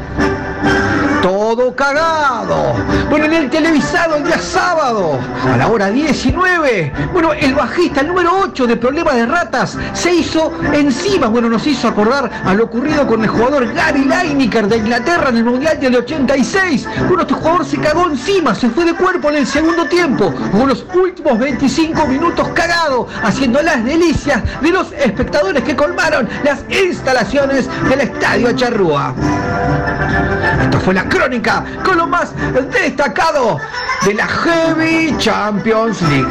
Speaker 1: Todo cagado. Bueno, en el televisado el día sábado, a la hora 19, bueno, el bajista, el número 8 de Problema de Ratas, se hizo encima, bueno, nos hizo acordar a lo ocurrido con el jugador Gary Lineker de Inglaterra en el Mundial del 86. Bueno, este jugador se cagó encima, se fue de cuerpo en el segundo tiempo, jugó los últimos 25 minutos cagado, haciendo las delicias de los espectadores que colmaron las instalaciones del Estadio Charrúa. Esto fue la crónica con lo más destacado de la Heavy Champions League.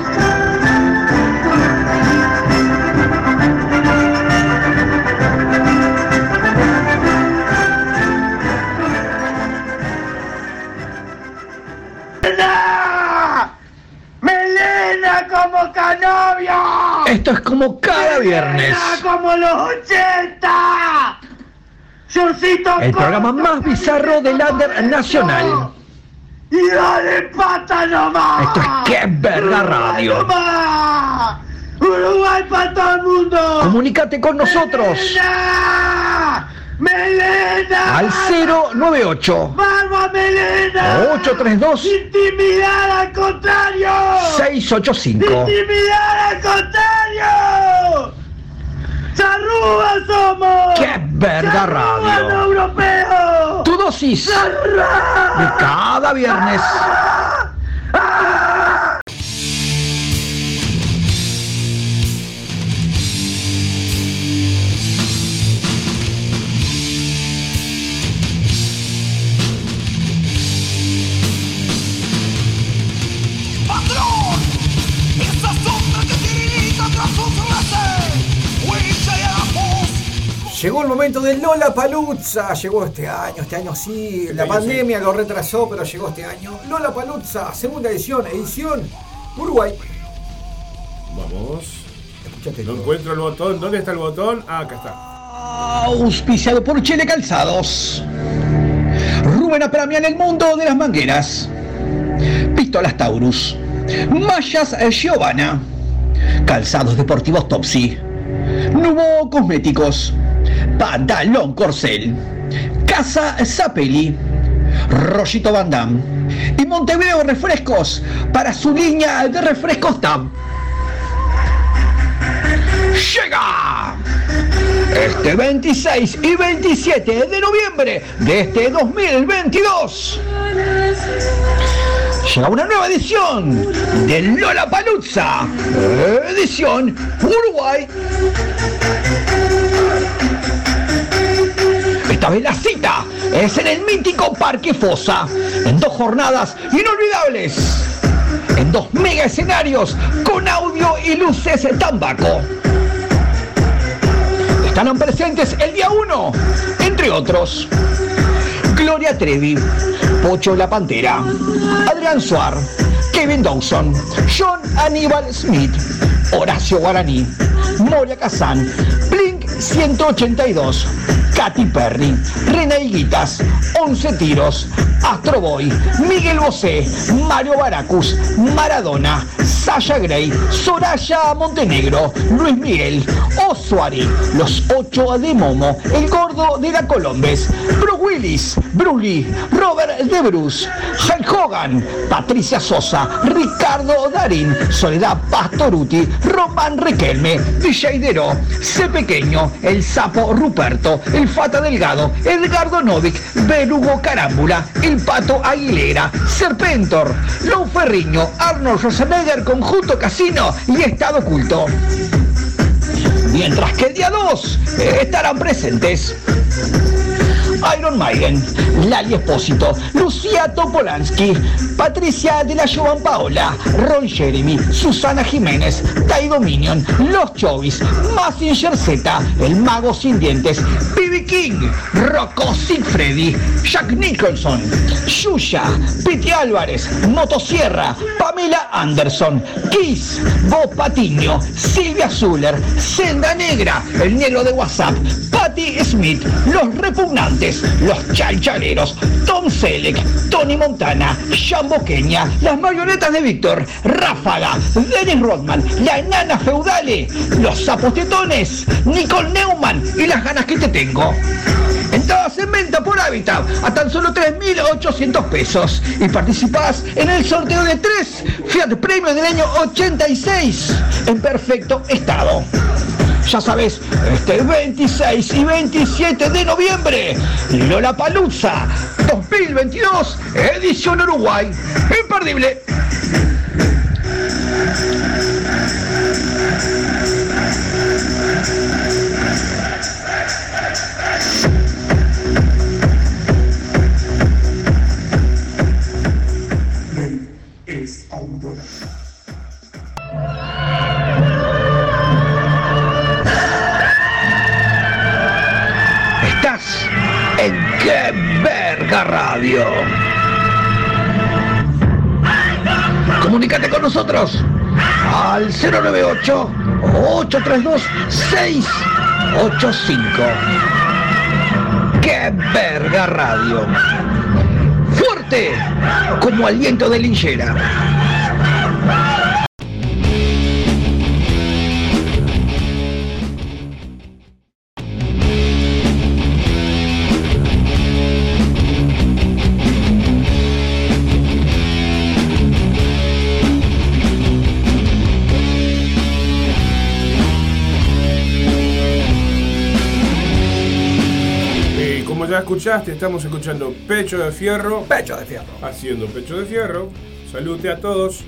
Speaker 12: ¡Melena como Canovio!
Speaker 1: Esto es como cada viernes.
Speaker 12: ¡Melena como los 80! ¡Shortcito
Speaker 1: El programa más bizarro del under nacional.
Speaker 12: ¡Y dale pata nomás!
Speaker 1: Esto es Qué Verga Radio.
Speaker 12: ¡Nomás! ¡Uruguay para todo el mundo!
Speaker 1: Comunícate con nosotros
Speaker 12: ¡Melena! ¡Melena!
Speaker 1: al 098
Speaker 12: ¡Vamos, Melena!
Speaker 1: 832
Speaker 12: ¡Intimidad al contrario!
Speaker 1: 685.
Speaker 12: ¡Intimidad al contrario! ¡Charrúa somos!
Speaker 1: ¡Qué verga
Speaker 12: ¡Charrúa
Speaker 1: radio! Dosis de cada viernes.
Speaker 8: Llegó el momento del Lola Paluzza. Llegó este año, este año sí. La
Speaker 9: año
Speaker 8: pandemia lo retrasó, pero llegó este año. Lola Paluzza, segunda edición, edición Uruguay.
Speaker 9: Vamos.
Speaker 8: Escuchate
Speaker 9: No
Speaker 8: todo.
Speaker 9: encuentro el botón. ¿Dónde está el botón? Ah, acá está.
Speaker 1: Auspiciado por Chile Calzados. Rubén Apramian el mundo de las mangueras. Pistolas Taurus. Mallas Giovanna. Calzados deportivos Topsy. Nubo Cosméticos. Pantalón Corcel. Casa Zapelli. Rollito Van Damme. Y Montevideo Refrescos para su línea de refrescos TAM. ¡Llega! Este 26 y 27 de noviembre de este 2022, Llega una nueva edición de Lola Paluzza, edición Uruguay. Esta vez la cita es en el mítico Parque Fosa, en dos jornadas inolvidables, en dos mega escenarios con audio y luces tambaco. Estarán presentes el día 1, entre otros, Gloria Trevi, Pocho La Pantera, Adrián Suar, Kevin Dawson, John Aníbal Smith, Horacio Guaraní, Moria Kazan, Blink 182, Katy Perry, René Higuitas, 11 Tiros, Astro Boy, Miguel Bosé, Mario Baracus, Maradona, Sasha Grey, Soraya Montenegro, Luis Miguel, Osuari, Los Ocho de Momo, El Gordo de la Colombes, Bruce Willis, Bruce Robert De Bruce, Hulk Hogan, Patricia Sosa, Ricardo Darín, Soledad Pastoruti, Román Riquelme, DJ Dero, C. Pequeño, El Sapo Ruperto, El Fata Delgado, Edgardo Novik, Berugo Carámbula, El Pato Aguilera, Serpentor, Lou Ferriño, Arnold Schwarzenegger, Conjunto Casino y Estado Oculto. Mientras que el día 2 estarán presentes Iron Maiden, Lali Espósito, Lucía Topolansky, Patricia de la Jovan Paola, Ron Jeremy, Susana Jiménez, Tai Dominion, Los Chovis, Massinger Z, El Mago Sin Dientes, B.B. King, Rocco Sigfredi, Jack Nicholson, Yuya, Piti Álvarez, Motosierra, Pamela Anderson, Kiss, Bob Patiño, Silvia Zuller, Senda Negra, El Negro de WhatsApp, Patti Smith, Los Repugnantes, Los Chalchaleros, Tom Selleck, Tony Montana, Jambo Kenia, Las Marionetas de Víctor, Ráfaga, Dennis Rodman, La Enana Feudale, Los Zapostetones, Nicole Neumann y Las Ganas que te tengo. Entradas en venta por hábitat a tan solo 3.800 pesos y participás en el sorteo de tres Fiat Premio del año 86 en perfecto estado. Ya sabes, este 26 y 27 de noviembre, Lola Palusa 2022, edición Uruguay. Imperdible. Nosotros al 098 832 685. Qué Verga Radio. Fuerte como aliento de linchera.
Speaker 9: Escuchaste, estamos escuchando Pecho de Fierro.
Speaker 8: Pecho de Fierro.
Speaker 9: Haciendo Pecho de Fierro. Salute a todos.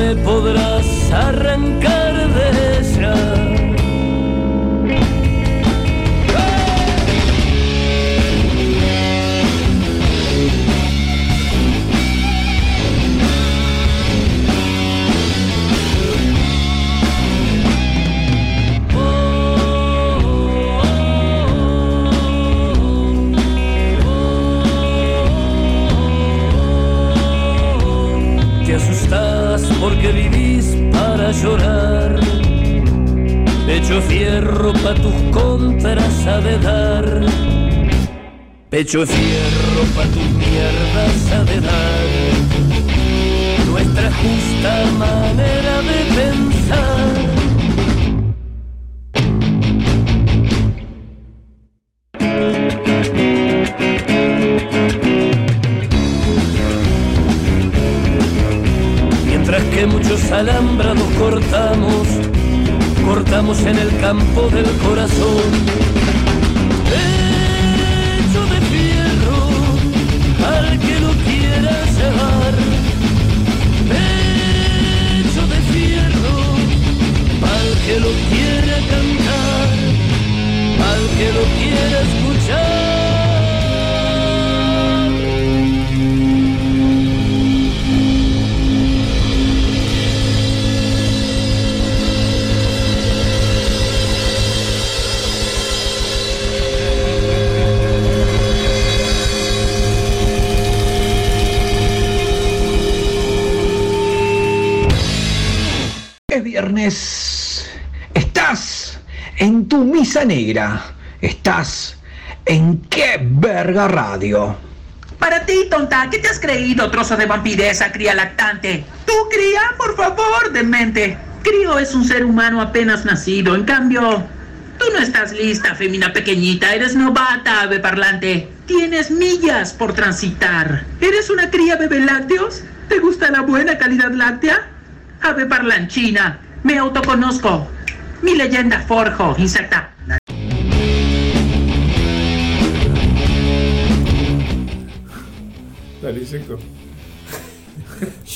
Speaker 15: Me podrás arrancar Pecho fierro pa' tus mierdas ha de dar. Nuestra justa manera de pensar. Mientras que muchos alambrados cortamos, cortamos en el campo
Speaker 1: Estás en qué verga radio.
Speaker 16: Para ti, tonta, ¿qué te has creído, trozo de vampiresa, cría lactante? ¿Tú, cría? Por favor, demente. Crío es un ser humano apenas nacido, en cambio, tú no estás lista, femina pequeñita, eres novata, ave parlante. Tienes millas por transitar. ¿Eres una cría bebé lácteos? ¿Te gusta la buena calidad láctea? Ave parlanchina, me autoconozco. Mi leyenda forjo, inserta.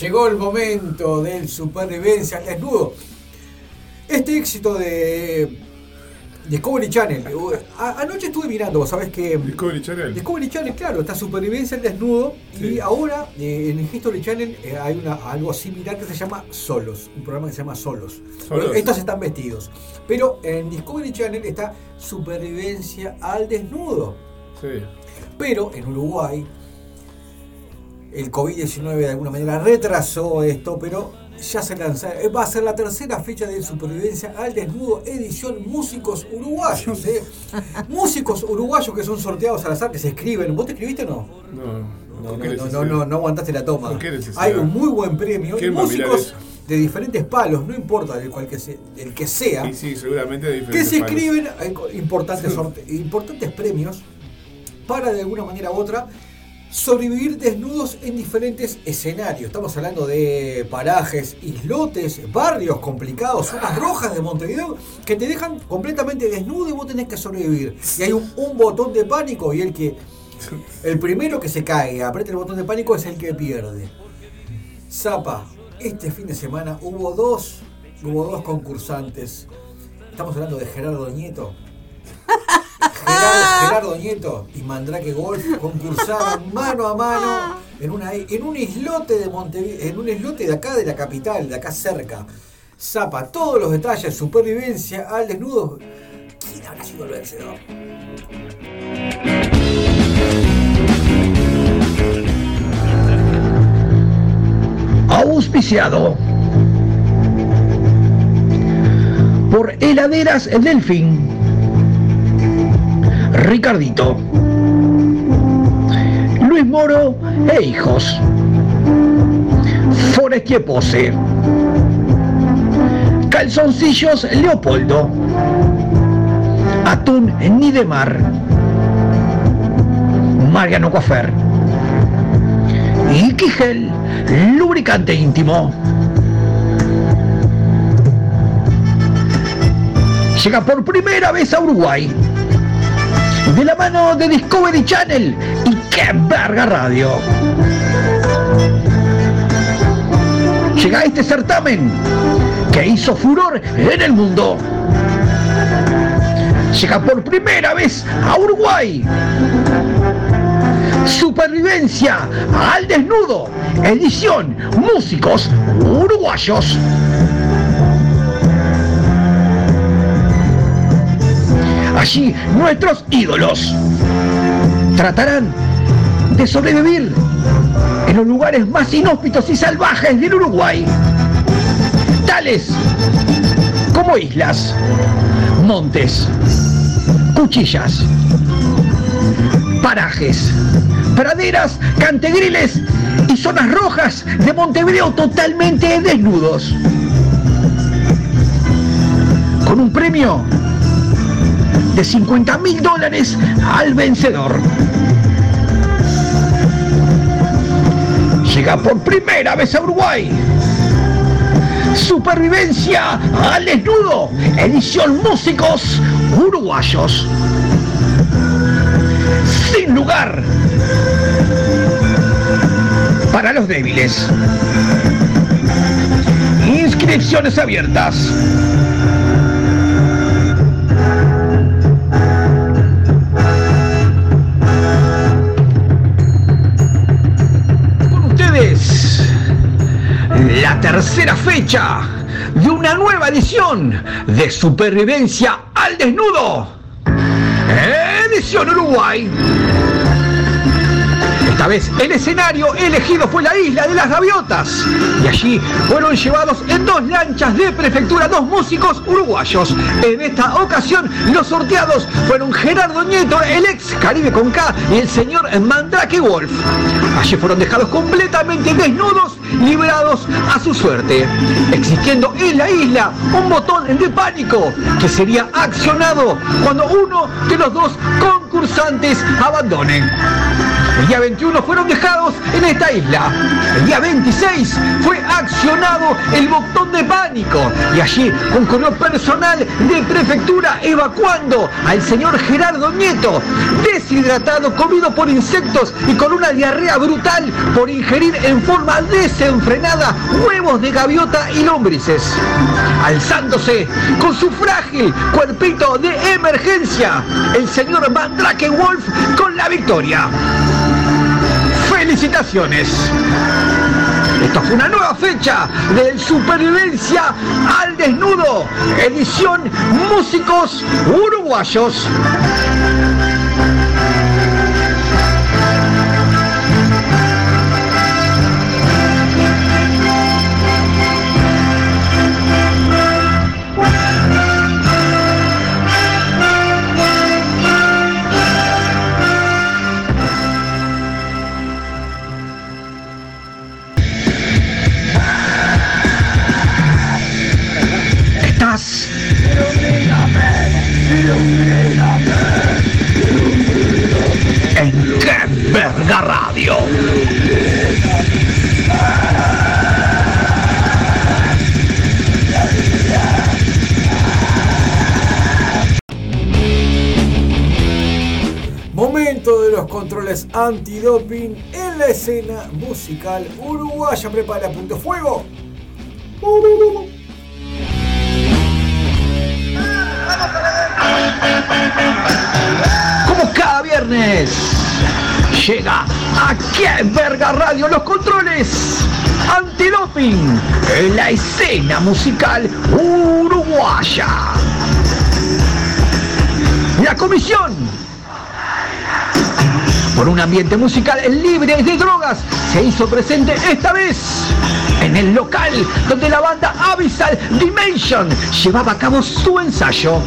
Speaker 8: Llegó el momento del supervivencia al desnudo. Este éxito de Discovery Channel. Anoche estuve mirando, vos sabés que.
Speaker 9: Discovery Channel.
Speaker 8: Discovery Channel, claro, está supervivencia al desnudo. Y ahora eh, en History Channel eh, hay una, algo similar que se llama Solos. Un programa que se llama Solos.
Speaker 9: Solos.
Speaker 8: Estos están vestidos. Pero en Discovery Channel está supervivencia al desnudo.
Speaker 9: Sí.
Speaker 8: Pero en Uruguay el COVID-19 de alguna manera retrasó esto, pero ya se lanza. eh, Va a ser la tercera fecha de Supervivencia al Desnudo, edición Músicos Uruguayos. ¿eh? Músicos uruguayos que son sorteados al azar, que se escriben. ¿Vos te escribiste o no?
Speaker 9: No,
Speaker 8: No,
Speaker 9: ¿con
Speaker 8: no, no, no, no, no aguantaste la toma. Hay un muy buen premio. y
Speaker 9: ¿Quién va a mirar
Speaker 8: músicos de diferentes palos, no importa el, cual que se- el que sea,
Speaker 9: Sí, sí, seguramente de
Speaker 8: que
Speaker 9: diferentes
Speaker 8: se
Speaker 9: palos.
Speaker 8: escriben importantes, sorte- importantes premios para de alguna manera u otra sobrevivir desnudos en diferentes escenarios. Estamos hablando de parajes, islotes, barrios complicados, zonas rojas de Montevideo que te dejan completamente desnudo y vos tenés que sobrevivir. Y hay un, botón de pánico y el que el primero que se cae, aprieta el botón de pánico es el que pierde. Zapa, este fin de semana hubo dos, hubo dos concursantes. Estamos hablando de Gerardo Nieto. Gerardo, Gerardo Nieto y Mandrake Golf concursaron mano a mano en, una, en un islote de Montevideo, en un islote de acá de la capital, de acá cerca. Zapa, todos los detalles, supervivencia al desnudo. ¿Quién habrá sido el vencedor?
Speaker 1: Auspiciado por Heladeras El Delfín. Ricardito. Luis Moro e hijos. Forestier Pose. Calzoncillos Leopoldo. Atún Nidemar. Mariano Coafer. Y Quigel, lubricante íntimo. Llega por primera vez a Uruguay. De la mano de Discovery Channel y qué verga radio. Llega este certamen que hizo furor en el mundo. Llega por primera vez a Uruguay. Supervivencia al desnudo. Edición Músicos Uruguayos. Allí nuestros ídolos tratarán de sobrevivir en los lugares más inhóspitos y salvajes del Uruguay, tales como islas, montes, cuchillas, parajes, praderas, cantegriles y zonas rojas de Montevideo totalmente desnudos. Con un premio de 50 mil dólares al vencedor. Llega por primera vez a Uruguay. Supervivencia al desnudo. Edición Músicos Uruguayos. Sin lugar para los débiles. Inscripciones abiertas. Tercera fecha de una nueva edición de Supervivencia al Desnudo. Edición Uruguay. Esta vez el escenario elegido fue la isla de las gaviotas y allí fueron llevados en dos lanchas de prefectura dos músicos uruguayos. En esta ocasión los sorteados fueron Gerardo Nieto, el ex Caribe con K y el señor Mandrake Wolf. Allí fueron dejados completamente desnudos, liberados a su suerte, existiendo en la isla un botón de pánico que sería accionado cuando uno de los dos concursantes abandone. El día 21 fueron dejados en esta isla. El día 26 fue accionado el botón de pánico y allí concurrió personal de prefectura evacuando al señor Gerardo Nieto, deshidratado, comido por insectos y con una diarrea brutal por ingerir en forma desenfrenada huevos de gaviota y lombrices. Alzándose con su frágil cuerpito de emergencia, el señor Mandrake Wolf con la victoria. ¡Felicitaciones! Esta fue una nueva fecha de Supervivencia al Desnudo, edición Músicos Uruguayos. Estás
Speaker 8: antidoping en la escena musical uruguaya. Prepara punto fuego.
Speaker 1: Como cada viernes, llega a qué verga radio los controles antidoping en la escena musical uruguaya. La comisión por un ambiente musical libre de drogas se hizo presente esta vez en el local donde la banda Abyssal Dimension llevaba a cabo su ensayo.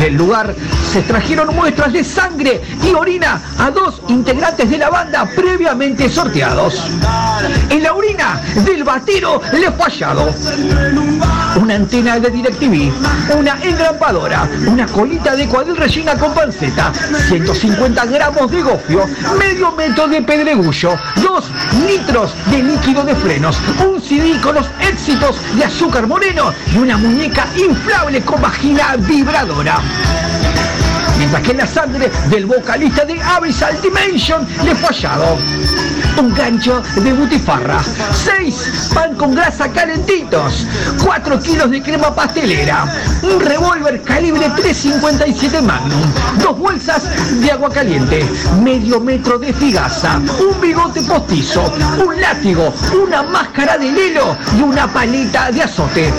Speaker 1: Del lugar se trajeron muestras de sangre y orina a dos integrantes de la banda previamente sorteados. En la orina del batero le fue hallado una antena de DirecTV, una engrampadora, una colita de cuadril rellena con panceta, 150 gramos de gofio, medio metro de pedregullo, dos litros de líquido de frenos, un CD con los éxitos de azúcar moreno y una muñeca inflable con vagina vibradora. Mientras que la sangre del vocalista de Abyssal Dimension le fue hallado un gancho de butifarra, 6 pan con grasa calentitos, 4 kilos de crema pastelera, un revólver calibre 357 Magnum, dos bolsas de agua caliente, medio metro de figaza, un bigote postizo, un látigo, una máscara de lelo y una paleta de azote.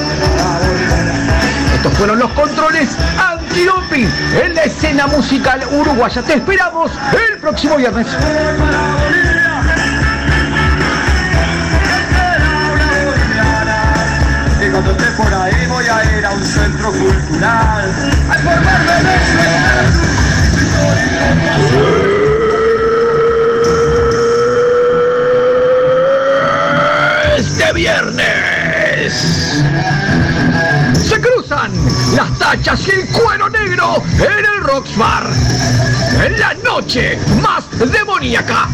Speaker 1: Estos fueron los controles antidoping en la escena musical uruguaya. Te esperamos el próximo viernes.
Speaker 12: Y cuando esté por ahí voy a ir a un centro cultural a informarme de
Speaker 1: Este viernes las tachas y el cuero negro en el Rocks Bar. En la noche más demoníaca.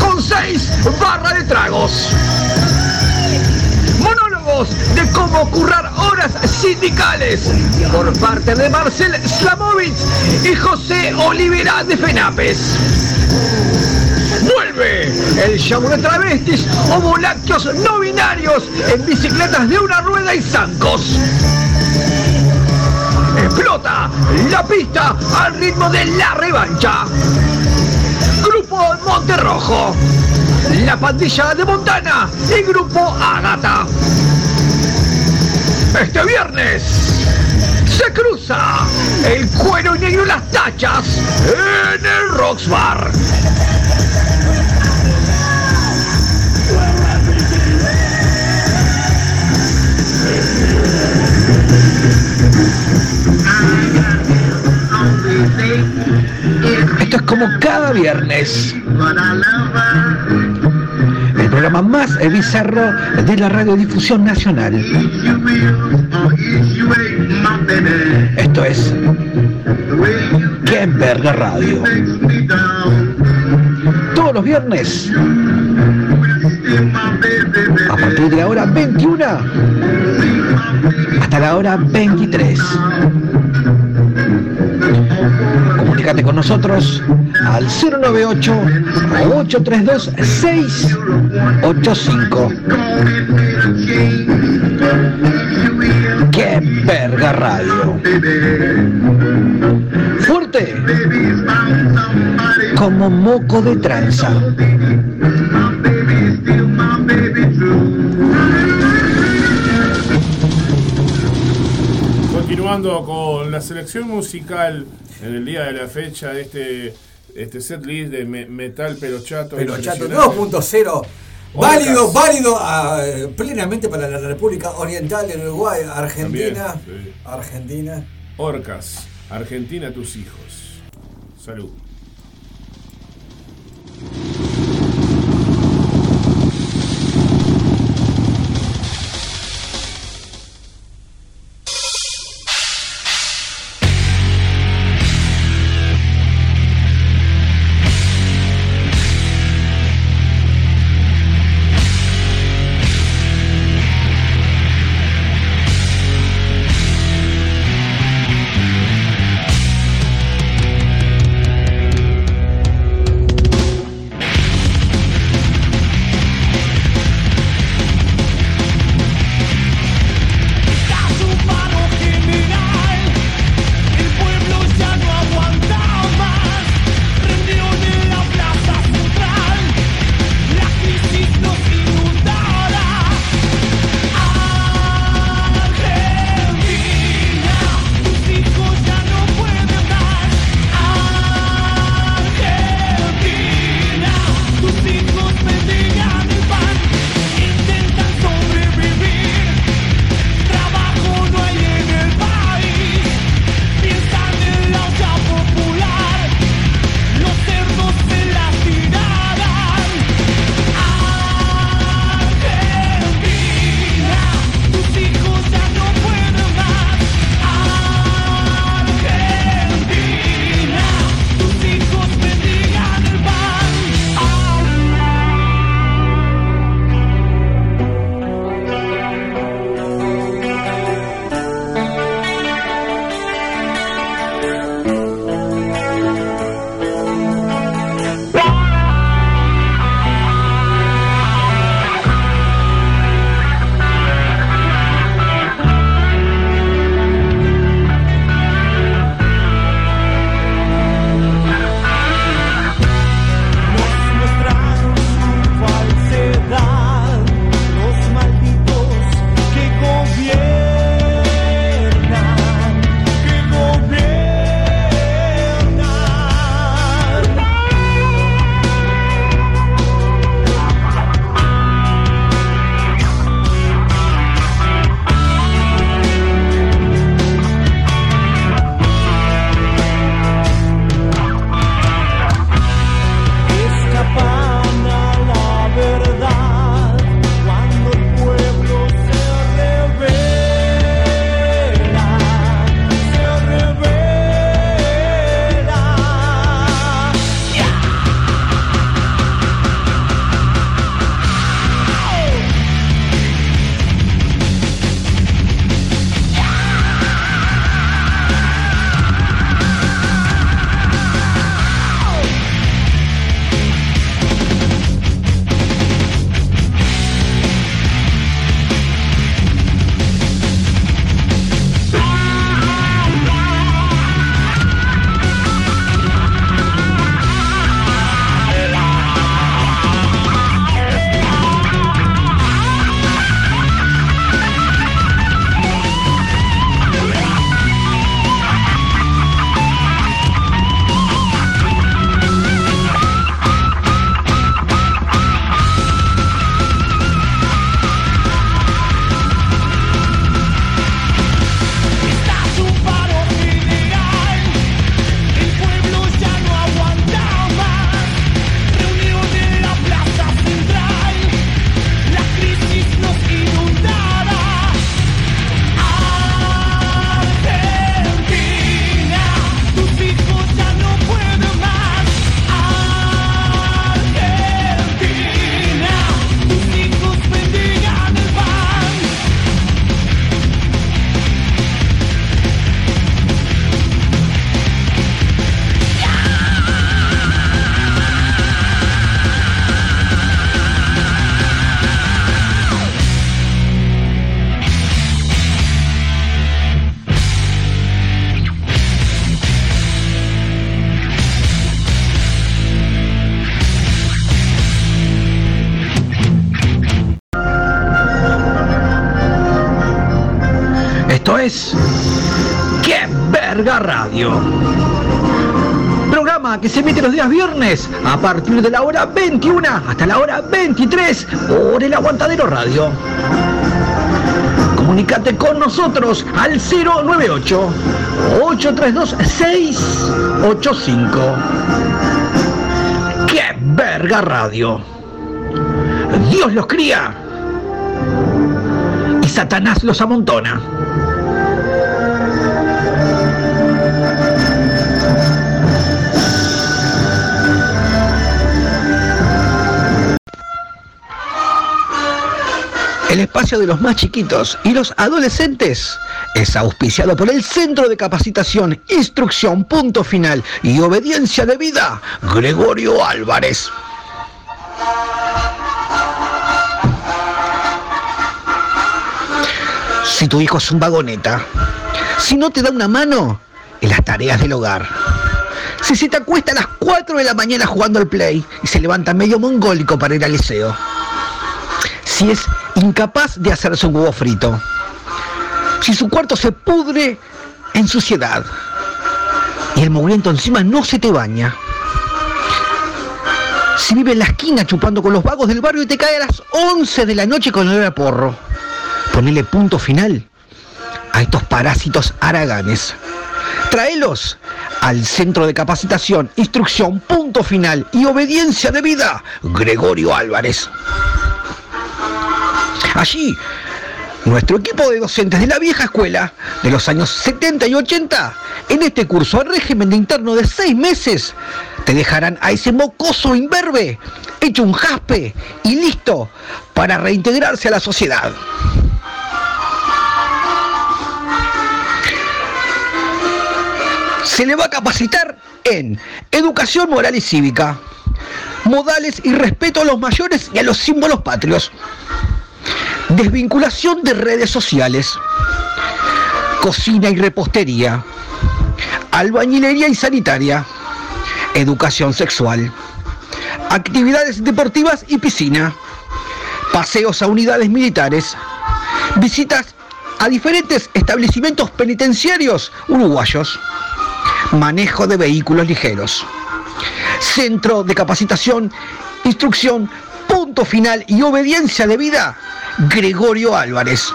Speaker 1: Con seis barras de tragos. Monólogos de cómo currar horas sindicales por parte de Marcel Slamovich y José Olivera de Fenapes. El show de travestis homolácteos no binarios en bicicletas de una rueda y zancos. Explota la pista al ritmo de la revancha. Grupo Monterrojo. La pandilla de Montana y Grupo Ágata. Este viernes se cruza el cuero negro y las tachas en el Rocks Bar. Esto es como cada viernes. El programa más bizarro de la radiodifusión nacional. Esto es ¡Qué radio! Todos los viernes a partir de la hora 21 hasta la hora 23. Comunícate con nosotros al 098-832-685. ¡Qué verga radio! Fuerte como moco de tranza.
Speaker 9: Continuando con la selección musical en el día de la fecha de este, este set list de me- metal pero chato.
Speaker 8: Pero chato
Speaker 9: impresionante.
Speaker 8: 2.0. Válido, válido ah, plenamente para la República Oriental de Uruguay, Argentina.
Speaker 9: También, sí.
Speaker 8: Argentina.
Speaker 9: Orcas, Argentina tus hijos. Salud.
Speaker 1: Que se emite los días viernes a partir de la hora 21 hasta la hora 23 por el Aguantadero Radio. Comunicate con nosotros al 098 832 685. ¡Qué verga radio! Dios los cría y Satanás los amontona. Espacio de los más chiquitos y los adolescentes es auspiciado por el Centro de Capacitación, Instrucción, Punto Final y Obediencia de Vida, Gregorio Álvarez. Si tu hijo es un vagoneta, si no te da una mano en las tareas del hogar, si se te acuesta a las 4 de la mañana jugando al play y se levanta medio mongólico para ir al liceo, si es incapaz de hacerse un huevo frito, si su cuarto se pudre en suciedad y el mugriento encima no se te baña, si vive en la esquina chupando con los vagos del barrio y te cae a las 11 de la noche con olor a porro, ponele punto final a estos parásitos haraganes. Traelos al Centro de Capacitación, Instrucción, Punto Final y Obediencia de Vida, Gregorio Álvarez. Allí, nuestro equipo de docentes de la vieja escuela, de los años 70 y 80, en este curso al régimen de interno de seis meses, te dejarán a ese mocoso imberbe hecho un jaspe y listo para reintegrarse a la sociedad. Se le va a capacitar en educación moral y cívica, modales y respeto a los mayores y a los símbolos patrios, desvinculación de redes sociales, cocina y repostería, albañilería y sanitaria, educación sexual, actividades deportivas y piscina, paseos a unidades militares, visitas a diferentes establecimientos penitenciarios uruguayos, manejo de vehículos ligeros, centro de capacitación, instrucción, punto final y obediencia de vida, Gregorio Álvarez.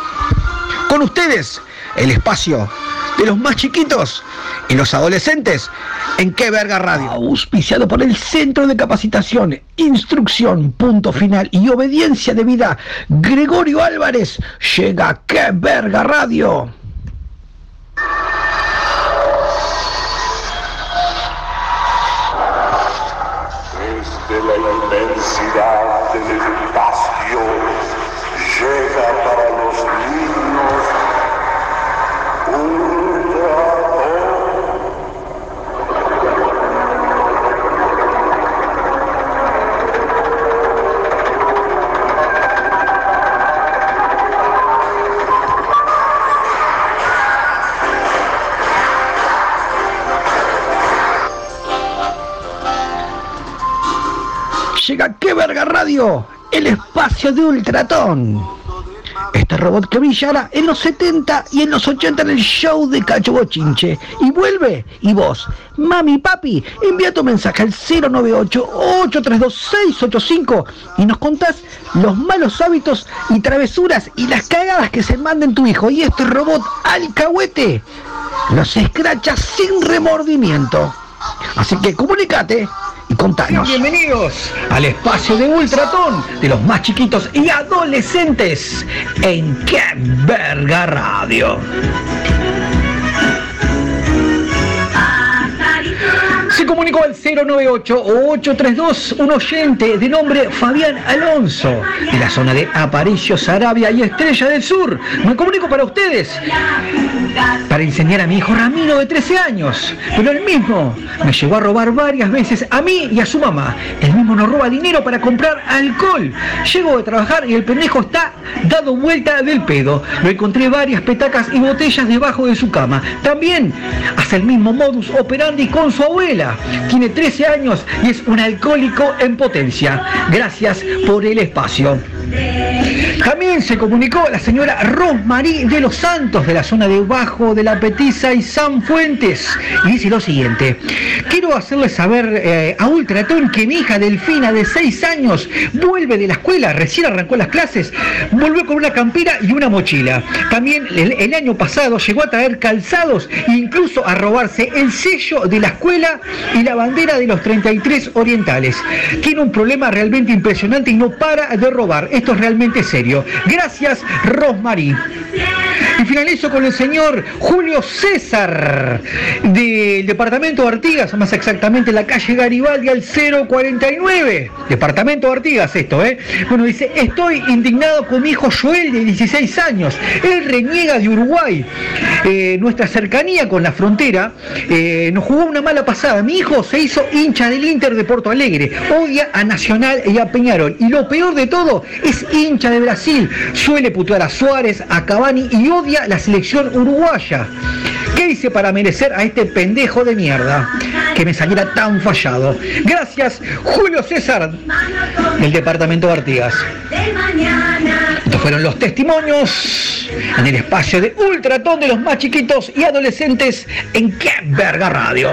Speaker 1: Con ustedes, el espacio de los más chiquitos y los adolescentes en Qué Verga Radio. Auspiciado por el Centro de Capacitación, Instrucción, Punto Final y Obediencia de Vida, Gregorio Álvarez. Llega a Qué Verga Radio.
Speaker 12: Llega
Speaker 1: Qué Verga Radio, el espacio de Ultratón. Este robot que brillará en los 70 y en los 80 en el show de Cacho Bochinche. Y vuelve. Y vos, mami, papi, envía tu mensaje al 098-832-685 y nos contás los malos hábitos y travesuras y las cagadas que se manden tu hijo. Y este robot alcahuete los escracha sin remordimiento. Así que comunícate y contanos. Bienvenidos al espacio de Ultratón de los más chiquitos y adolescentes en Qué Verga Radio. Comunicó al 098-832 un oyente de nombre Fabián Alonso, de la zona de Aparicio, Sarabia y Estrella del Sur. Me comunico para ustedes, para enseñar a mi hijo Ramiro de 13 años. Pero él mismo me llegó a robar varias veces a mí y a su mamá. Él mismo nos roba dinero para comprar alcohol. Llego de trabajar y el pendejo está dado vuelta del pedo. Lo encontré varias petacas y botellas debajo de su cama. También hace el mismo modus operandi con su abuela. Tiene 13 años y es un alcohólico en potencia. Gracias por el espacio. También se comunicó la señora Rosmarí de los Santos de la zona de Bajo de la Petiza y San Fuentes y dice lo siguiente, quiero hacerles saber eh, a Ultratón que mi hija Delfina de 6 años vuelve de la escuela, recién arrancó las clases, volvió con una campera y una mochila. También el año pasado llegó a traer calzados e incluso a robarse el sello de la escuela y la bandera de los 33 orientales. Tiene un problema realmente impresionante y no para de robar. Esto es realmente serio. Gracias, Rosmarí. Y finalizo con el señor Julio César del departamento de Artigas, más exactamente la calle Garibaldi al 049. Departamento de Artigas esto, ¿eh? Bueno, dice, estoy indignado con mi hijo Joel de 16 años. Él reniega de Uruguay. Eh, nuestra cercanía con la frontera eh, nos jugó una mala pasada. Mi hijo se hizo hincha del Inter de Porto Alegre. Odia a Nacional y a Peñarol. Y lo peor de todo es hincha de Brasil. Suele putear a Suárez, a Cavani y odia la selección uruguaya. ¿Qué hice para merecer a este pendejo de mierda? Que me saliera tan fallado. Gracias, Julio César, del departamento de Artigas. Estos fueron los testimonios en el espacio de Ultratón de los más chiquitos y adolescentes en Qué Verga Radio.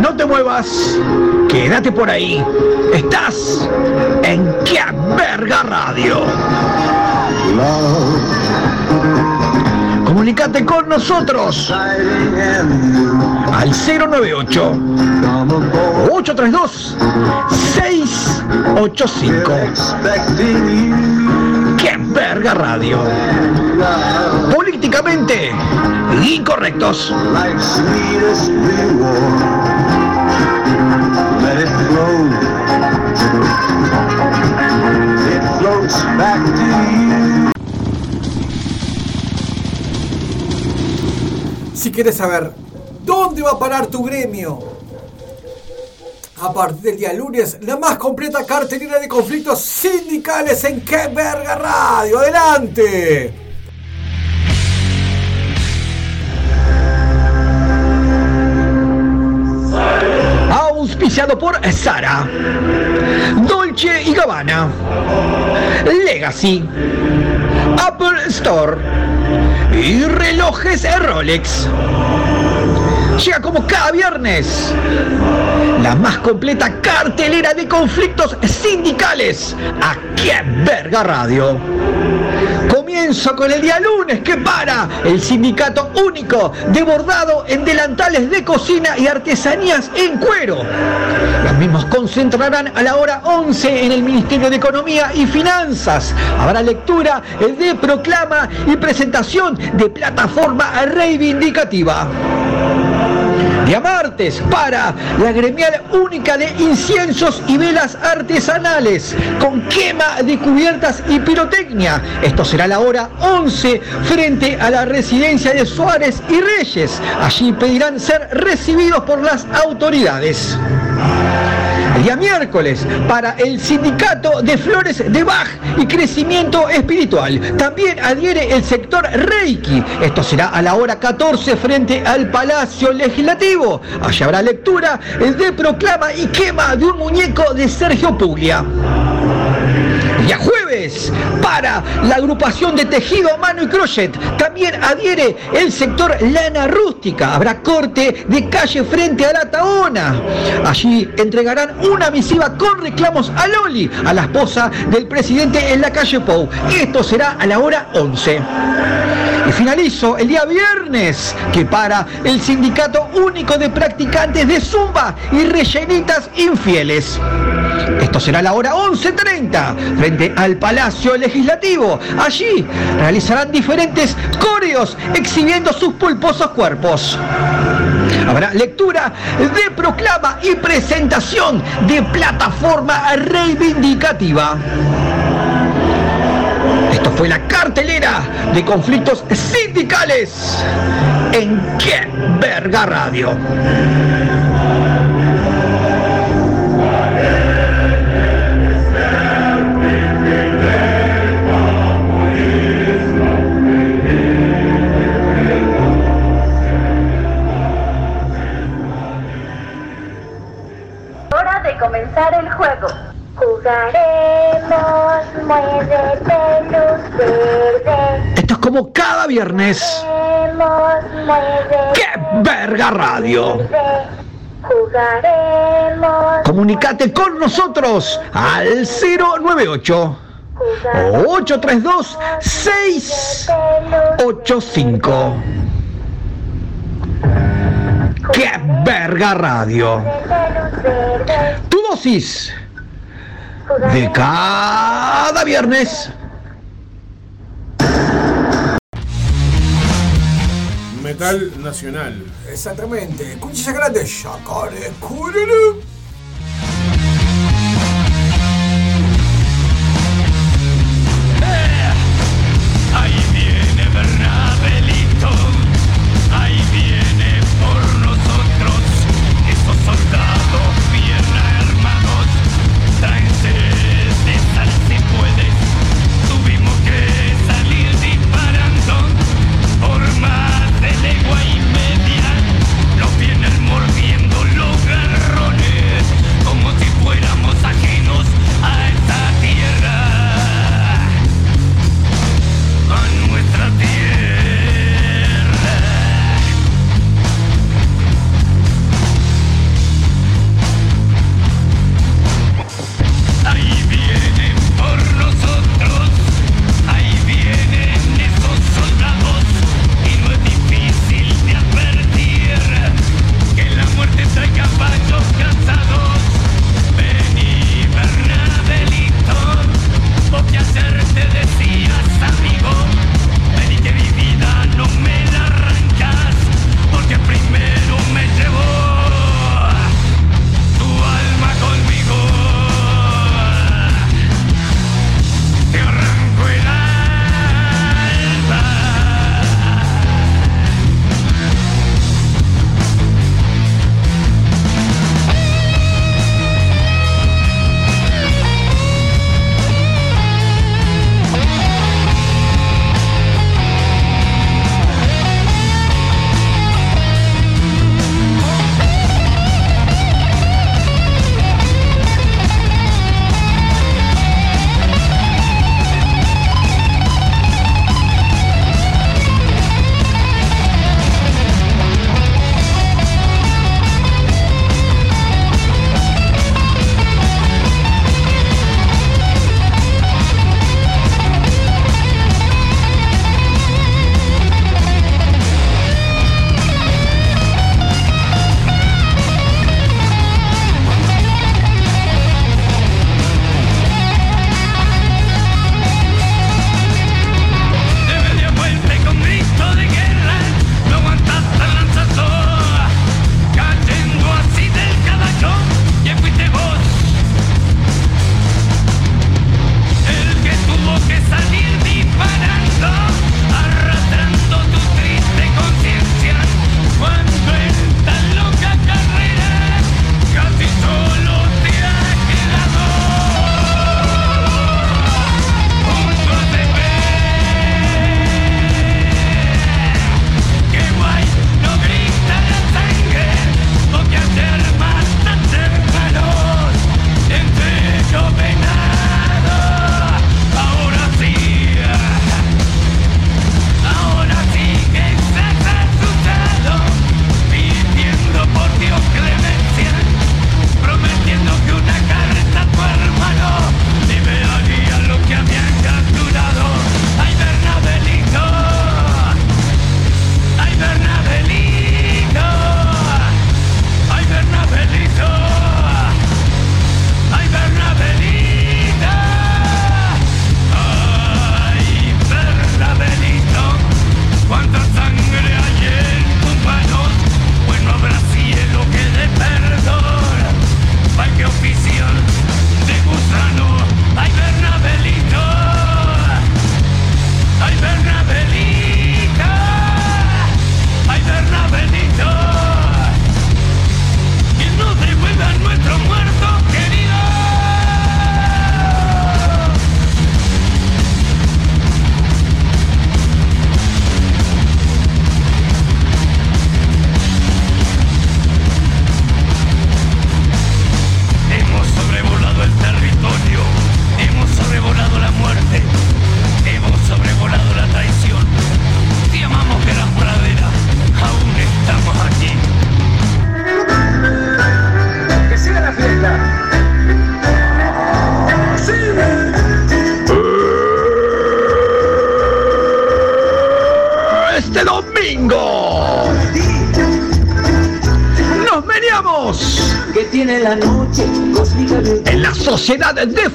Speaker 1: No te muevas, quédate por ahí. Estás en Qué Verga Radio. Comunicate con nosotros al 098 832 685. ¡Qué verga radio! Políticamente incorrectos.
Speaker 8: Si quieres saber dónde va a parar tu gremio, a partir del día lunes, la más completa cartelera de conflictos sindicales en Qué Radio. ¡Adelante!
Speaker 1: Auspiciado por Sara, Dolce y Gabbana, Legacy, Apple Store y relojes Rolex. Llega como cada viernes la más completa cartelera de conflictos sindicales aquí en Verga Radio. Comienzo con el día lunes que para el sindicato único de bordado en delantales de cocina y artesanías en cuero. Los mismos concentrarán a la hora 11 en el Ministerio de Economía y Finanzas. Habrá lectura de proclama y presentación de plataforma reivindicativa. Día martes para la gremial única de inciensos y velas artesanales con quema de cubiertas y pirotecnia. Esto será la hora 11 frente a la residencia de Suárez y Reyes. Allí pedirán ser recibidos por las autoridades. El día miércoles para el sindicato de flores de Bach y crecimiento espiritual. También adhiere el sector Reiki. Esto será a la hora 14 frente al Palacio Legislativo. Allá habrá lectura de proclama y quema de un muñeco de Sergio Puglia. Día jueves para la agrupación de tejido a mano y crochet. También adhiere el sector lana rústica. Habrá corte de calle frente a la Taona. Allí entregarán una misiva con reclamos a Loli, a la esposa del presidente en la calle Pou. Esto será a la hora 11. Y finalizo el día viernes, que para el Sindicato Único de Practicantes de Zumba y Rellenitas Infieles. Esto será la hora 11.30 frente al Palacio Legislativo. Allí realizarán diferentes coreos exhibiendo sus pulposos cuerpos. Habrá lectura de proclama y presentación de plataforma reivindicativa. Esto fue la cartelera de conflictos sindicales en Qué Verga Radio.
Speaker 17: Muévete, luz verde.
Speaker 1: Esto es como cada viernes.
Speaker 17: Jugaremos, muévete,
Speaker 1: ¡Qué verga radio!
Speaker 17: jugaremos.
Speaker 1: Comunicate con nosotros al 098 832 685. ¡Qué verga radio! Dosis de cada viernes.
Speaker 9: Metal nacional.
Speaker 15: Exactamente. Cuchilla grande. Shakare Kururu.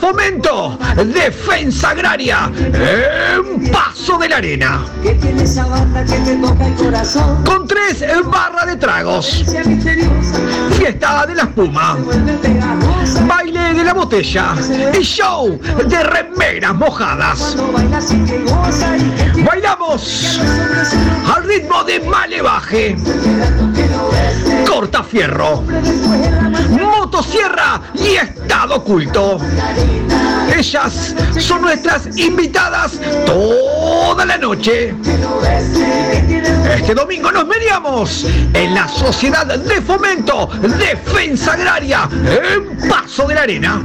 Speaker 1: Fomento, defensa agraria, en Paso de la Arena. Con tres barras de tragos. Fiesta de la espuma. Baile de la botella. Y show de remeras mojadas. Bailamos al ritmo de malevaje. Cortafierro. Motosierra y estado oculto. Ellas son nuestras invitadas toda la noche. Este domingo nos veríamos en la Sociedad de Fomento Defensa Agraria en Paso de la Arena.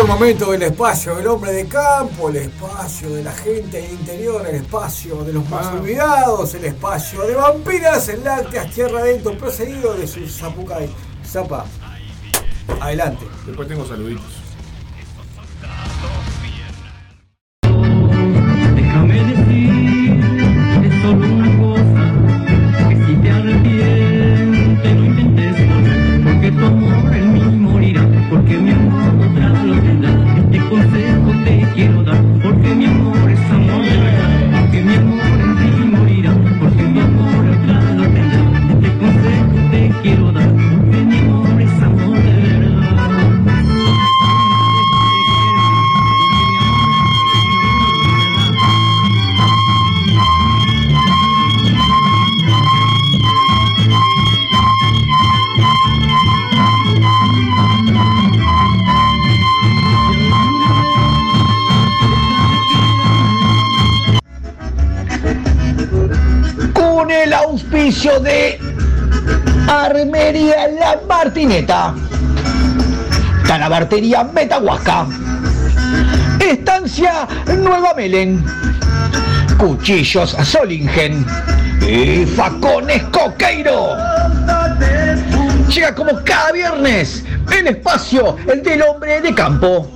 Speaker 8: El momento del espacio del hombre de campo, el espacio de la gente del interior, el espacio de los más
Speaker 13: Ah.
Speaker 8: olvidados, el espacio de vampiras en lácteas, tierra adentro, procedido de su zapucay. Zapa, adelante.
Speaker 13: Después tengo saluditos.
Speaker 1: Martineta. Talabartería Metahuasca. Estancia Nueva Melen. Cuchillos Solingen. Y Facones Coqueiro. Llega como cada viernes el espacio del hombre de campo.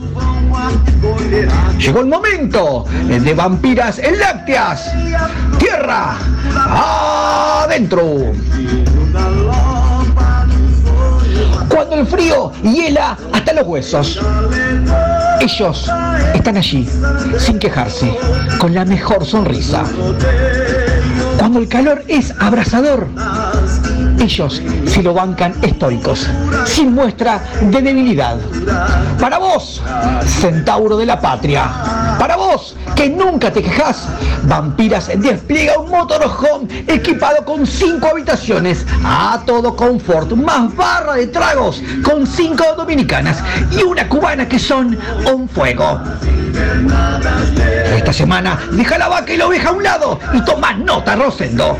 Speaker 1: Llegó el momento de vampiras lácteas. Tierra adentro. Cuando el frío hiela hasta los huesos. Ellos están allí, sin quejarse, con la mejor sonrisa. Cuando el calor es abrasador, ellos se lo bancan estoicos, sin muestra de debilidad. Para vos, centauro de la patria, para vos que nunca te quejas, Vampiras despliega un motorhome equipado con cinco habitaciones, a todo confort, más barra de tragos con cinco dominicanas y una cubana que son un fuego. Esta semana deja la vaca y la oveja a un lado y toma nota, Rosendo.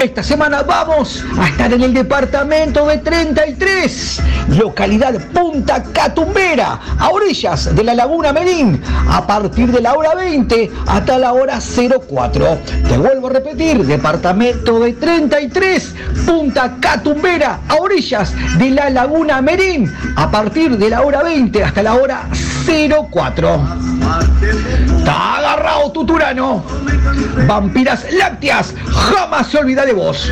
Speaker 1: Esta semana vamos a estar en el departamento de 33, localidad Punta Catumbera, a orillas de la Laguna Melín, a partir de la hora 20 hasta la hora 04. Te vuelvo a repetir, departamento de 33, Punta Catumbera, a orillas de la Laguna Merín, a partir de la hora 20 hasta la hora 04. Está agarrado tu turano. Vampiras lácteas, jamás se olvida de vos.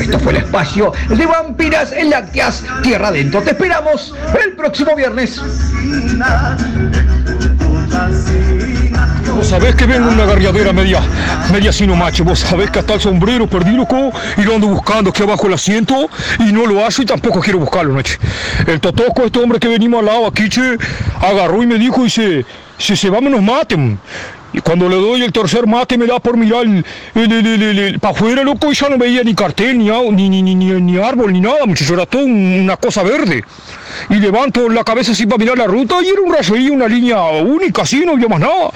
Speaker 1: Esto fue el espacio de Vampiras Lácteas, Tierra Adentro. Te esperamos el próximo viernes.
Speaker 18: Vos sabés que vengo en una garriadera media, media sino macho. Vos sabés que hasta el sombrero perdí, y lo ando buscando aquí abajo el asiento, y no lo hace y tampoco quiero buscarlo, noche. El totoco, este hombre que venimos al lado aquí, che, agarró y me dijo, dice, si se vamos nos maten. Y cuando le doy el tercer mate me da por mirar el, el, el, el- el- el- pa' afuera, loco, y ya no veía ni cartel, ni, ni, ni, ni, ni, árbol, ni nada, muchacho, era todo un- una cosa verde. Y levanto la cabeza así para mirar la ruta y era un rayerío, una línea única, así, no había más nada.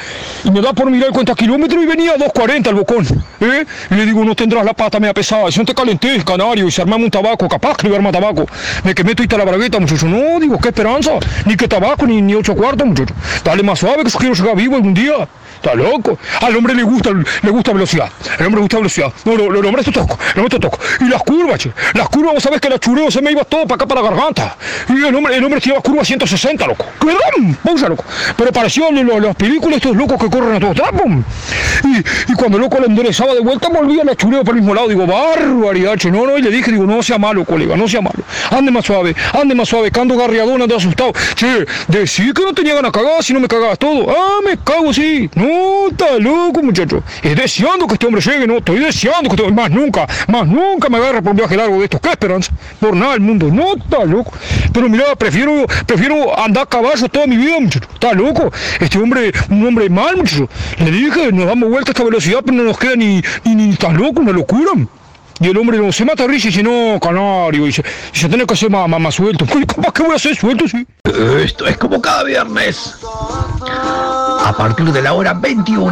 Speaker 18: Y me da por mirar el cuenta kilómetros y venía a 2.40 el bocón. ¿eh? Y le digo, no tendrás la pata media pesada, si no te calentés, canario, y se armamos un tabaco, capaz que le voy a armar tabaco. Me quemé toda la bragueta, muchacho. No, digo, qué esperanza, ni que tabaco, ni, ni ocho cuartos, muchacho. Dale más suave que quiero llegar vivo algún día. ¿Está loco? Al hombre le gusta, le gusta velocidad. El hombre le gusta velocidad. No, no, no, el hombre está toco, el hombre está toco. Y las curvas, che. Las curvas, vos sabés que la chureo se me iba todo para acá, para la garganta. Y el hombre, el hombre tiraba curvas 160, loco. ¡Perdón! Pausa, loco. Pero lo- lo- las películas estos locos que corren a todo trapo. Y, y cuando el loco le enderezaba de vuelta, volvía la chureo por el mismo lado. Digo, barbaridad, che. No, no, y le dije, digo, no sea malo, colega, no sea malo. Ande más suave, ande más suave, cando garriadón, ande asustado. Che, decí que no tenía ganas de cagar si no me cagabas todo. Ah, me cago, sí. No, está loco, muchacho. Es deseando que este hombre llegue, no, estoy deseando que este hombre, más nunca, más nunca me agarre por un viaje largo de estos. ¿Qué esperanza? Por nada del mundo. No, está loco. Pero mira, prefiero, prefiero andar a caballo toda mi vida, muchacho. Está loco. Este hombre, un hombre mal, muchacho. Le dije, nos damos vuelta a esta velocidad, pero no nos queda ni, ni, ni está loco, una locura. Y el hombre no se mata risa y dice, no, canario, dice, dice, tenés que hacer más, más, más suelto. Capaz que voy a hacer suelto, sí.
Speaker 1: Esto es como cada viernes. A partir de la hora 21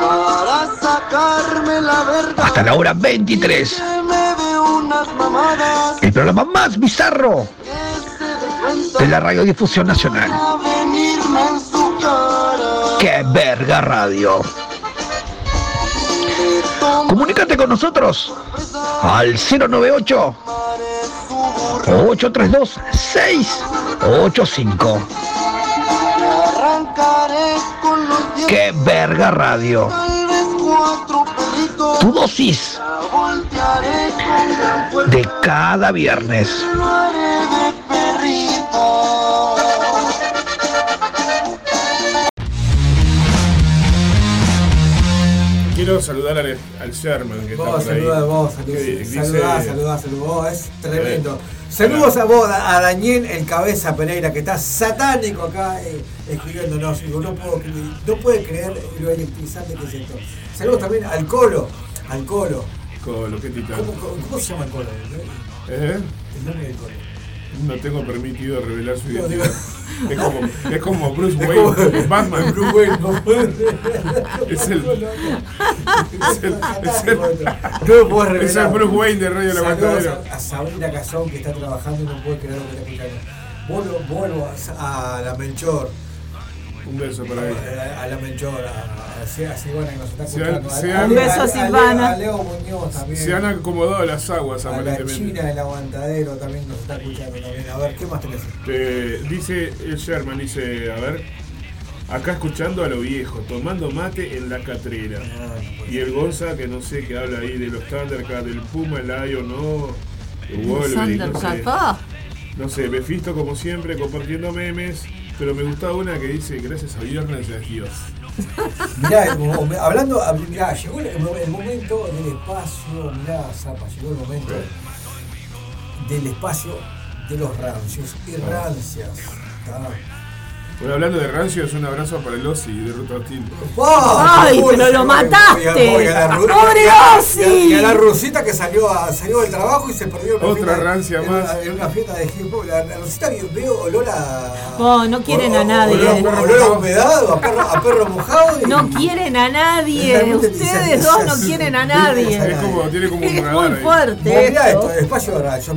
Speaker 12: Para sacarme la verdad.
Speaker 1: hasta la hora 23.
Speaker 12: Me de unas mamadas.
Speaker 1: El programa más bizarro de la radiodifusión nacional. ¡Qué verga radio! Comunícate con nosotros al 098 832 685.
Speaker 12: Arrancaré con los dientes.
Speaker 1: ¡Qué verga radio! Tu dosis de cada viernes.
Speaker 9: Quiero saludar al, al Sherman que
Speaker 8: Vos,
Speaker 9: está por ahí.
Speaker 8: saludá, vos, saludá,
Speaker 9: dice-
Speaker 8: saludá, saludá, saludá, es tremendo. Saludos a vos, a Daniel el Cabeza Pereira, que está satánico acá eh, escribiéndonos. Digo, no, puedo, no puede creer lo electrizante que es esto. Saludos también al Colo, al Colo.
Speaker 9: Colo, qué titán.
Speaker 8: ¿Cómo, cómo- cómo se llama el Colo?
Speaker 9: ¿Eh?
Speaker 8: El nombre del Colo.
Speaker 9: No tengo permitido revelar su identidad. Es como, es como Bruce Wayne, Batman.
Speaker 8: Bruce Wayne, no
Speaker 9: Es el. Es el. Es el,
Speaker 8: No puedo revelar.
Speaker 9: es el Bruce Wayne de Radio La
Speaker 8: Saludos
Speaker 9: Aguantadero.
Speaker 8: a, a Sabrina Cazón que está trabajando y no puede creer lo que está escuchando. Vuelvo, vuelvo a, a la Melchor.
Speaker 9: Un beso para ella.
Speaker 8: A, a la Melchor, a, Silvana que nos está
Speaker 9: Se han-
Speaker 8: escuchando.
Speaker 9: Un beso,
Speaker 8: a- a
Speaker 14: Silvana.
Speaker 8: Leo, a Leo Muñoz también.
Speaker 9: Se han acomodado las aguas
Speaker 8: a la
Speaker 9: aparentemente.
Speaker 8: China del aguantadero también nos está escuchando también. A ver, ¿qué más tenés?
Speaker 9: Eh, dice el Sherman, dice, a ver, acá escuchando a lo viejo, tomando mate en la catrera. Y el Gonza, que no sé, que habla ahí de los Thundercats, del Puma, el Lion, no, el Wolverine, no sé.
Speaker 14: Ah.
Speaker 9: No sé, Befisto como siempre compartiendo memes, pero me gustaba una que dice, gracias a Dios.
Speaker 8: Mirá, el mo- me- hablando, hab- mirá, llegó el, momento del espacio, mirá, Zapa, llegó el momento del espacio de los rancios y rancias.
Speaker 9: Bueno, hablando de rancios, un abrazo para el Ossi de Ruta Hostil.
Speaker 14: Ay, pero lo mataste. ¡Pobre Ozzy!
Speaker 8: Y a, la rusita que salió, a- salió del trabajo y se perdió en
Speaker 9: Otra rancia más.
Speaker 8: En una fiesta de hip hop. La, la rusita vio- veo olor a.
Speaker 14: Oh, no quieren a nadie.
Speaker 8: Olor, olor a humedad, a perro, a perro mojado. y-
Speaker 14: No quieren a nadie. Ustedes dos no quieren a nadie.
Speaker 9: Es como, tiene como un
Speaker 14: Es muy fuerte.
Speaker 8: Mirá
Speaker 14: esto.
Speaker 8: espacio de rayos.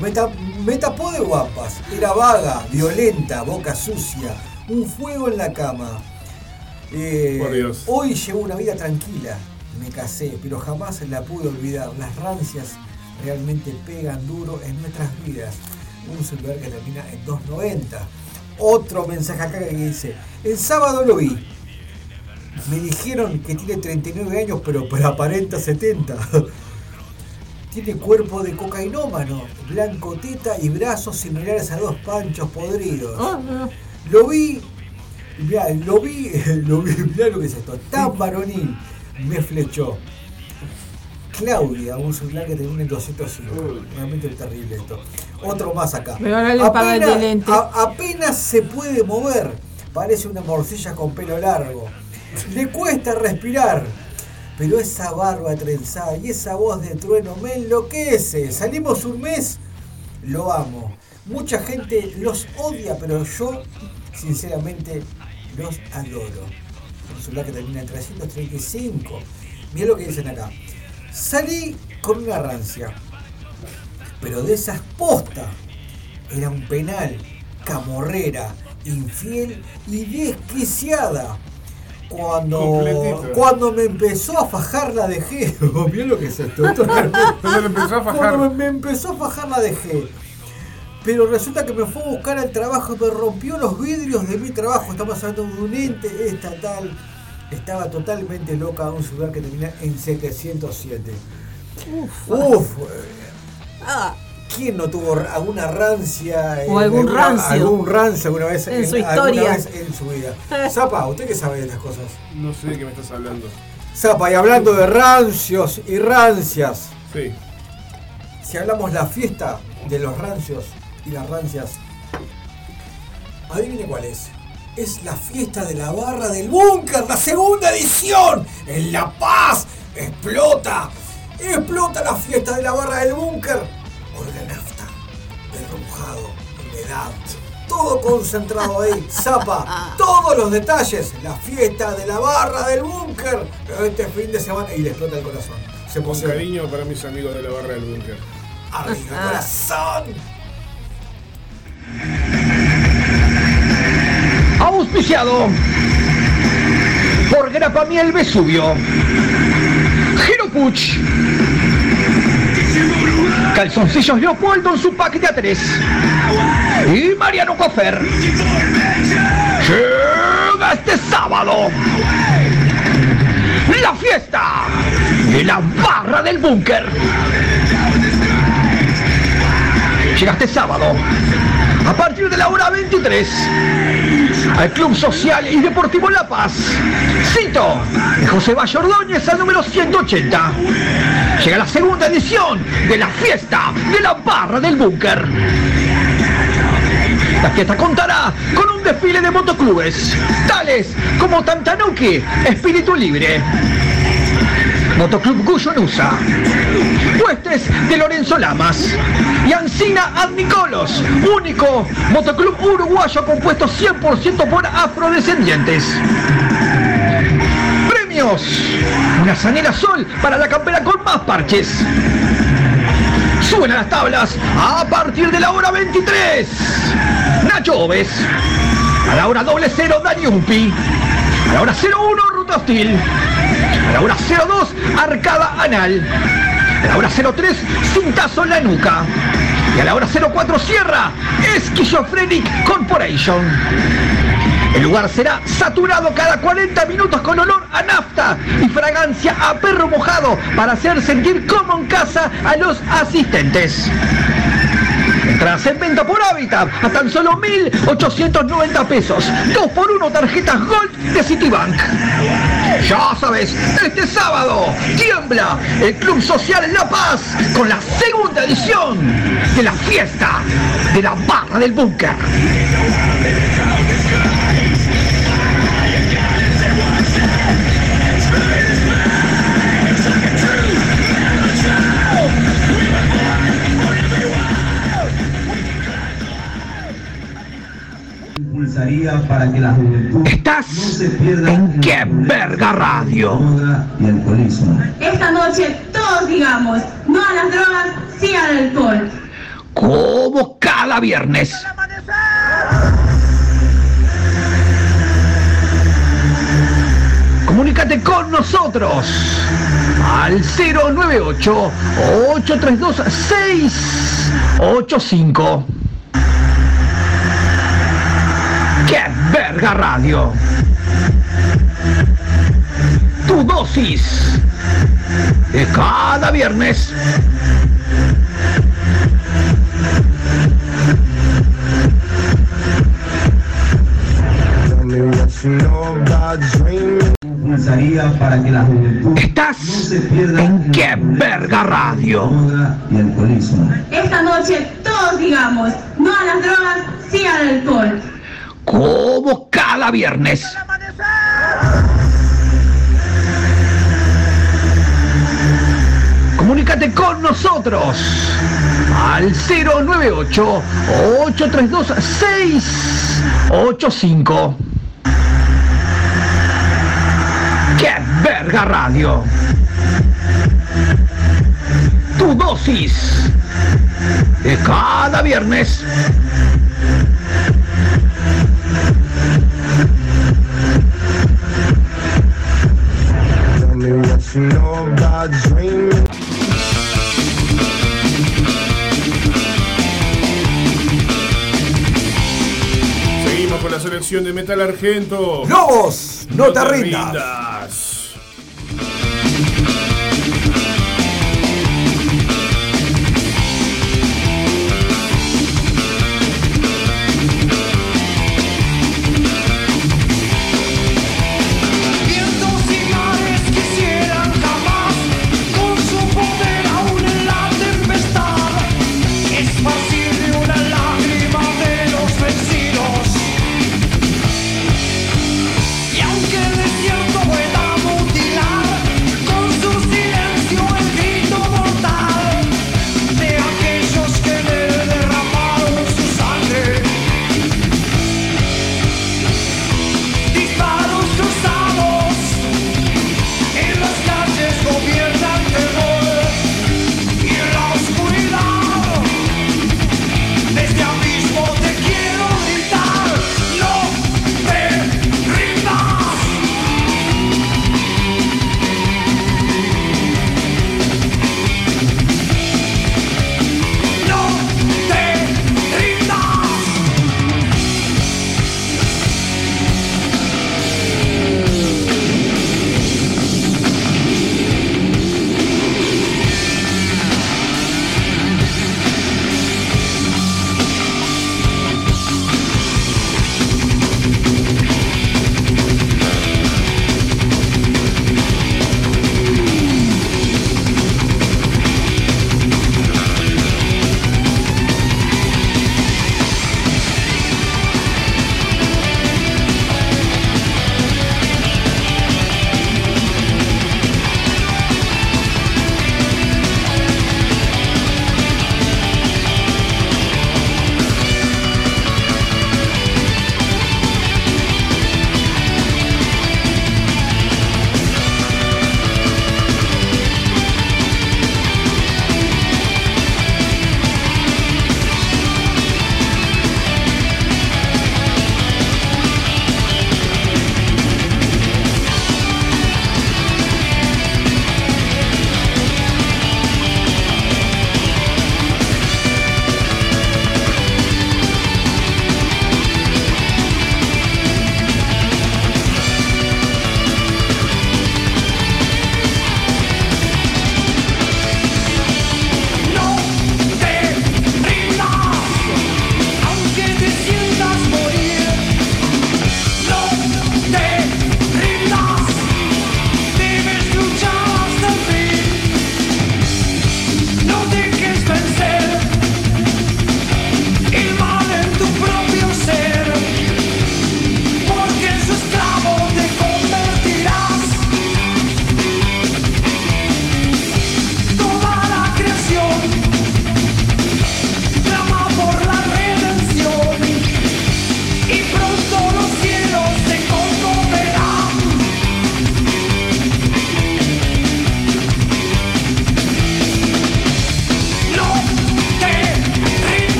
Speaker 8: Me tapó de guapas. Era vaga, violenta, boca sucia. Un fuego en la cama. Eh,
Speaker 9: Por Dios.
Speaker 8: Hoy llevo una vida tranquila. Me casé, pero jamás la pude olvidar. Las rancias realmente pegan duro en nuestras vidas. Un celular que termina en 290. Otro mensaje acá que dice: El sábado lo vi. Me dijeron que tiene 39 años, pero, pero aparenta 70. Tiene cuerpo de cocainómano, blanco teta y brazos similares a dos panchos podridos.
Speaker 14: Oh, no.
Speaker 8: Lo vi, mirá, lo vi, lo vi, mirá lo que es esto, tan varonil, me flechó. Claudia, un celular que termina en 205. Realmente es terrible esto. Otro más acá.
Speaker 14: Pero ahora le paga el lente.
Speaker 8: a- apenas se puede mover. Parece una morcilla con pelo largo. Le cuesta respirar. Pero esa barba trenzada y esa voz de trueno me enloquece. Salimos un mes, lo amo. Mucha gente los odia, pero yo, sinceramente, los adoro. Un celular que termina en 335. Mira lo que dicen acá. Salí con una rancia, pero de esas posta. Era un penal, camorrera, infiel y desquiciada. Cuando,
Speaker 9: Completito.
Speaker 8: cuando me empezó a fajar la dejé. Mirá lo que es esto. esto es-
Speaker 9: Cuando le empezó a fajar.
Speaker 8: Cuando me, me empezó a fajar la dejé. Pero resulta que me fue a buscar al trabajo y me rompió los vidrios de mi trabajo. Estamos hablando de un ente estatal. Estaba totalmente loca un celular que termina en 707. Uf.
Speaker 14: Ah,
Speaker 8: ¿Quién no tuvo alguna rancia?
Speaker 14: O
Speaker 8: en
Speaker 14: algún
Speaker 8: alguna-
Speaker 14: rancio.
Speaker 8: Algún rancio alguna vez
Speaker 14: En su
Speaker 8: alguna
Speaker 14: historia.
Speaker 8: vez en su vida. Zapa, ¿usted qué sabe de estas cosas?
Speaker 9: No sé de qué me estás hablando.
Speaker 8: Zapa, y hablando de rancios y rancias.
Speaker 9: Sí.
Speaker 8: Si hablamos la fiesta de los rancios y las rancias, adivine cuál es. Es la fiesta de la barra del búnker, la segunda edición. En La Paz explota, explota la fiesta de la barra del búnker. Olga nafta, perro mojado, humedad, todo concentrado ahí. Zapa, todos los detalles. La fiesta de la barra del búnker. Este fin de semana y le explota el corazón. Se emociona.
Speaker 9: cariño para mis amigos de la barra del búnker.
Speaker 8: Arriba, corazón.
Speaker 1: Auspiciado por Grapamiel Vesubio, Giro Puch, Calzoncillos Leopoldo en su pack de A3 y Mariano Cofer. Llega este sábado la fiesta de la barra del búnker. Llega este sábado a partir de la hora 23 al Club Social y Deportivo La Paz. Cito José Valle Ordóñez al número 180. Llega la segunda edición de la fiesta de la barra del búnker. La fiesta contará con un desfile de motoclubes, tales como Tantanuki, Espíritu Libre, Motoclub Guyonusa, Huestes de Lorenzo Lamas y Ancina Adnicolos, único motoclub uruguayo compuesto 100% por afrodescendientes. Premios, una zanela sol para la campera con más parches. Suben a las tablas a partir de la hora 23. Nacho Oves. A la hora doble cero Dani. A la hora 01 Ruta Hostil. A la hora 02 Arcada Anal. A la hora 03 Cintazo en la nuca. Y a la hora 04 Sierra Schizophrenic Corporation. El lugar será saturado cada 40 minutos con olor a nafta y fragancia a perro mojado para hacer sentir como en casa a los asistentes. Entradas en venta por hábitat a tan solo 1.890 pesos. 2 por 1 tarjetas Gold de Citibank. Ya sabes, este sábado tiembla el Club Social La Paz con la segunda edición de la fiesta de la barra del búnker.
Speaker 19: Para que la juventud
Speaker 1: Estás
Speaker 19: no se pierda
Speaker 1: en qué verga radio.
Speaker 19: y alcoholismo.
Speaker 20: Esta noche todos digamos no a las drogas, sí al alcohol.
Speaker 1: Como cada viernes. Comunícate con nosotros al 098 832 685. ¡Qué verga radio! Tu dosis de cada viernes.
Speaker 19: Impulsaría para que la juventud
Speaker 1: Estás
Speaker 19: no se pierda
Speaker 1: en qué verga radio.
Speaker 19: y alcoholismo.
Speaker 20: Esta noche todos digamos no a las drogas, sí al alcohol.
Speaker 1: Como cada viernes. Comunícate con nosotros al 098 832 685. ¡Qué verga radio! Tu dosis de cada viernes.
Speaker 12: Seguimos con la selección de metal argento. ¡Lobos! ¡No, no te, te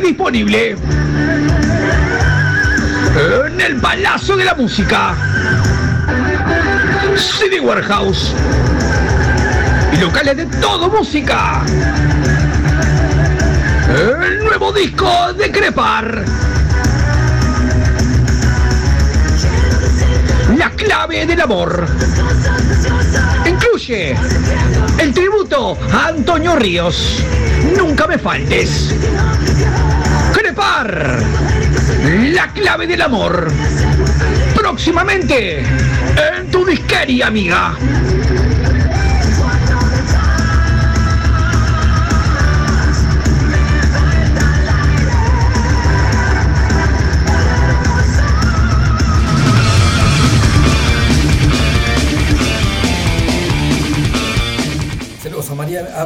Speaker 1: disponible en el Palacio de la Música, City Warehouse y locales de todo música. El nuevo disco de Crepar. La clave del amor. Incluye el tributo a Antonio Ríos. Nunca me faltes. Crepar. La clave del amor. Próximamente en tu disquería, amiga.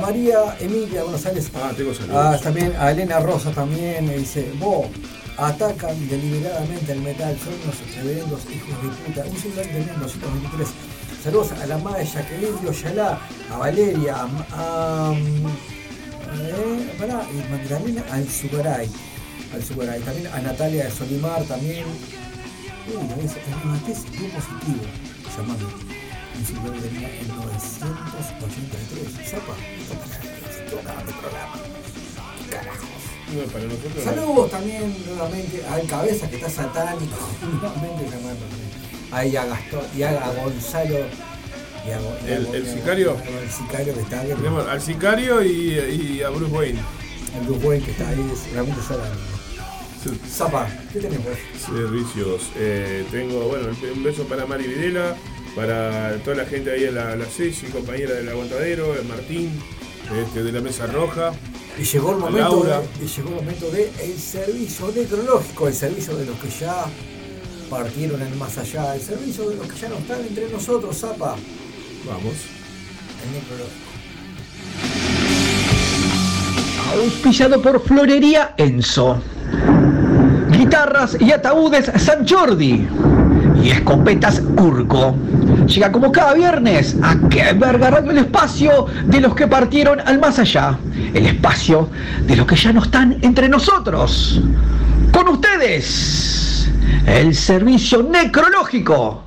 Speaker 8: María Emilia Buenos Aires.
Speaker 9: Ah, también
Speaker 8: ah, a Elena Rosa también me dice, vos atacan deliberadamente el metal, son unos reverendos hijos de puta. Un celular de 1923. Saludos a la Maya, Jacqueline Yalá, a Valeria, a, a, a, eh, para, y Magdalena Alzugaray. Alzugaray. También a Natalia de Solimar, también. Uy, a veces, es, es, es, positivo, llamando. Un celular de en 983. Zapa, se equivocaron de programa. ¿Qué carajos?
Speaker 9: No, para nosotros.
Speaker 8: Saludos también nuevamente al cabeza que está satánico, nuevamente llamándome. Ahí a Gastón y a Gonzalo. y a y a
Speaker 9: El- el sicario.
Speaker 8: El sicario que está ahí.
Speaker 9: Tenemos al sicario y, y a Bruce Wayne.
Speaker 8: El Bruce Wayne que está ahí, es realmente llorando. Zapa, ¿qué tenemos?
Speaker 9: Servicios. Eh, tengo, bueno, un beso para Mari Videla, para toda la gente ahí en la, la CES, mi compañera del aguantadero, el Martín, este, de la Mesa Roja.
Speaker 8: Y llegó el momento,
Speaker 9: Laura.
Speaker 8: de, y llegó el momento de el servicio necrológico, el servicio de los que ya partieron en el más allá, el servicio de los que ya no están entre nosotros, Zapa.
Speaker 9: Vamos.
Speaker 8: El necrológico.
Speaker 1: Auspiciado por Florería Enzo. Guitarras y ataúdes San Jordi. Y escopetas Urco. Llega como cada viernes a que verga Radio el espacio de los que partieron al más allá. El espacio de los que ya no están entre nosotros. Con ustedes, el servicio necrológico.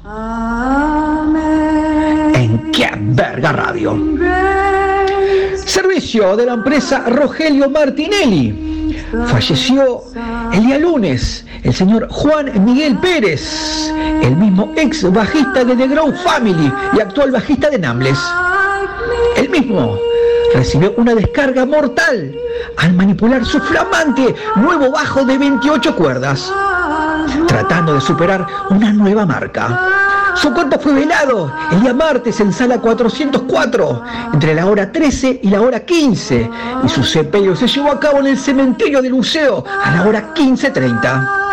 Speaker 1: En qué verga radio. Servicio de la empresa Rogelio Martinelli. Falleció el día lunes el señor Juan Miguel Pérez, el mismo ex bajista de The Grow Family y actual bajista de Nambles. El mismo recibió una descarga mortal al manipular su flamante nuevo bajo de 28 cuerdas, tratando de superar una nueva marca. Su cuerpo fue velado el día martes en sala 404, entre la hora 13 y la hora 15, y su sepelio se llevó a cabo en el cementerio del museo a la hora 15.30.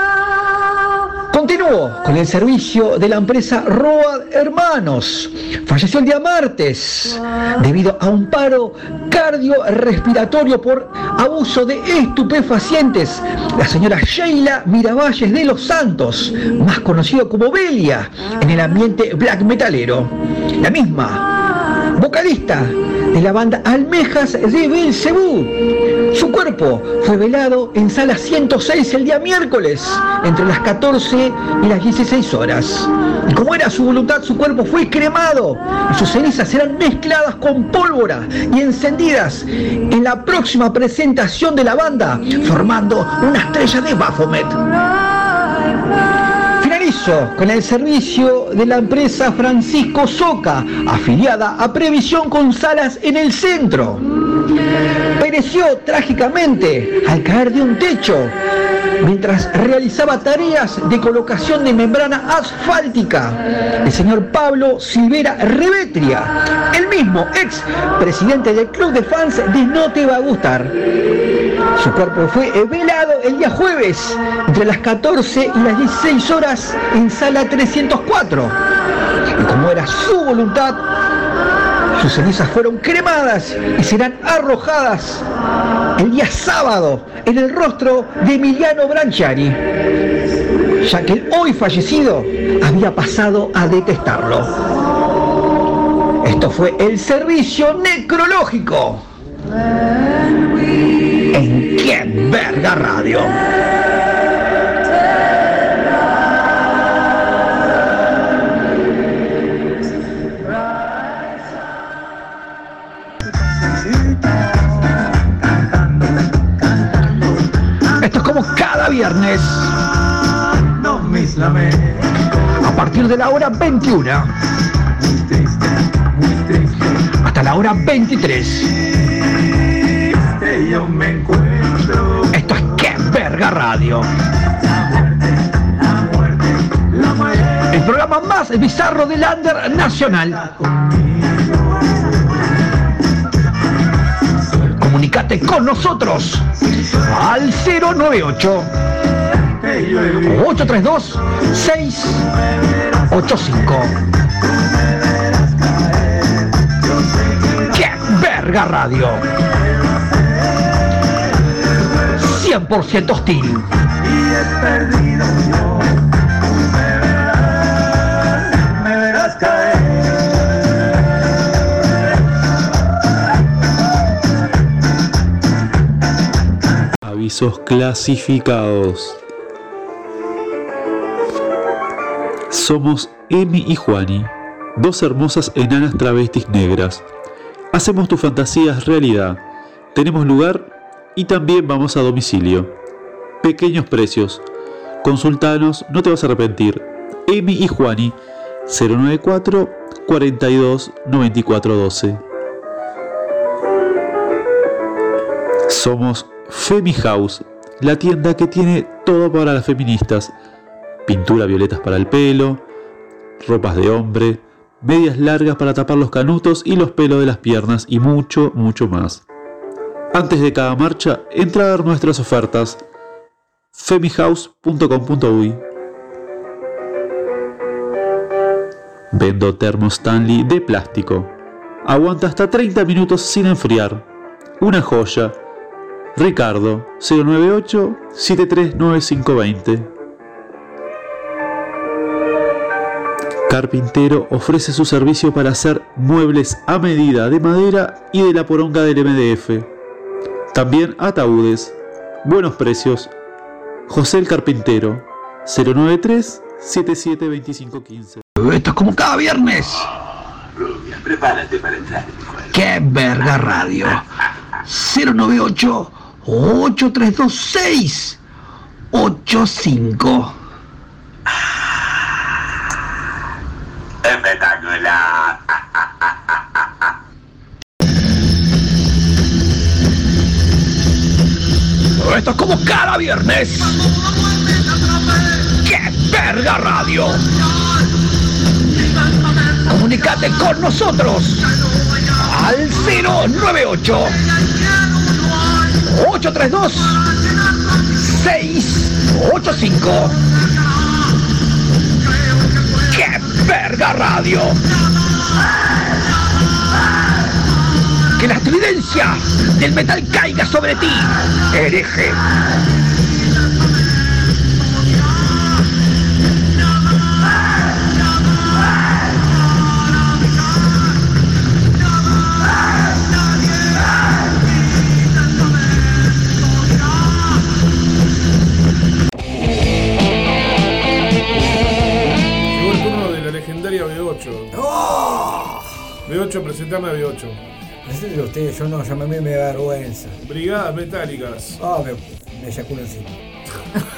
Speaker 1: Con el servicio de la empresa Road Hermanos. Falleció el día martes debido a un paro cardiorrespiratorio por abuso de estupefacientes. La señora Sheila Miravalles de los Santos, más conocido como Belia en el ambiente black metalero. La misma, vocalista de la banda Almejas de Belcebú. Su cuerpo fue velado en sala 106 el día miércoles, entre las 14 y las 16 horas. Y como era su voluntad, su cuerpo fue cremado y sus cenizas serán mezcladas con pólvora y encendidas en la próxima presentación de la banda, formando una estrella de Baphomet. Con el servicio de la empresa Francisco Soca, afiliada a Previsión con salas en el centro. Pereció trágicamente al caer de un techo mientras realizaba tareas de colocación de membrana asfáltica. El señor Pablo Silvera Revetria, el mismo ex presidente del club de fans de No Te Va a Gustar. Su cuerpo fue velado el día jueves entre las 14 y las 16 horas en sala 304. Y como era su voluntad, sus cenizas fueron cremadas y serán arrojadas el día sábado en el rostro de Emiliano Branchiari, ya que el hoy fallecido había pasado a detestarlo. Esto fue el servicio necrológico. ¿En qué verga radio? Viernes. A partir de la hora 21. Hasta la hora 23. Esto es que verga radio. El programa más bizarro del under nacional. Comunicate con nosotros al 098 832 685. ¡Qué verga radio! 100% hostil.
Speaker 11: Clasificados. Somos Emi y Juani, dos hermosas enanas travestis negras. Hacemos tus fantasías realidad. Tenemos lugar y también vamos a domicilio. Pequeños precios. Consultanos, no te vas a arrepentir. Emi y Juani, 094 42 94 12. Somos Femi House, la tienda que tiene todo para las feministas. Pintura violetas para el pelo, ropas de hombre, medias largas para tapar los canutos y los pelos de las piernas y mucho, mucho más. Antes de cada marcha, entra a ver nuestras ofertas. femihouse.com.uy Vendo termo Stanley de plástico. Aguanta hasta 30 minutos sin enfriar. Una joya. Ricardo 098 739520. Carpintero ofrece su servicio para hacer muebles a medida de madera y de la poronga del MDF. También ataúdes. Buenos precios. José el Carpintero 093 772515.
Speaker 1: Esto es como cada viernes.
Speaker 21: Prepárate para entrar.
Speaker 1: ¡Qué verga radio! 098 8326 85
Speaker 21: Espectacular.
Speaker 1: Esto es como cada viernes. ¡Qué verga radio! Comunicate con nosotros al 098 832 685 ¡Qué verga radio! Que la estridencia del metal caiga sobre ti, hereje.
Speaker 9: B8, presentame a B8.
Speaker 8: Preséntelo usted, yo no, ya me, me da vergüenza.
Speaker 9: Brigadas metálicas.
Speaker 8: Ah, me, me eyaculo encima.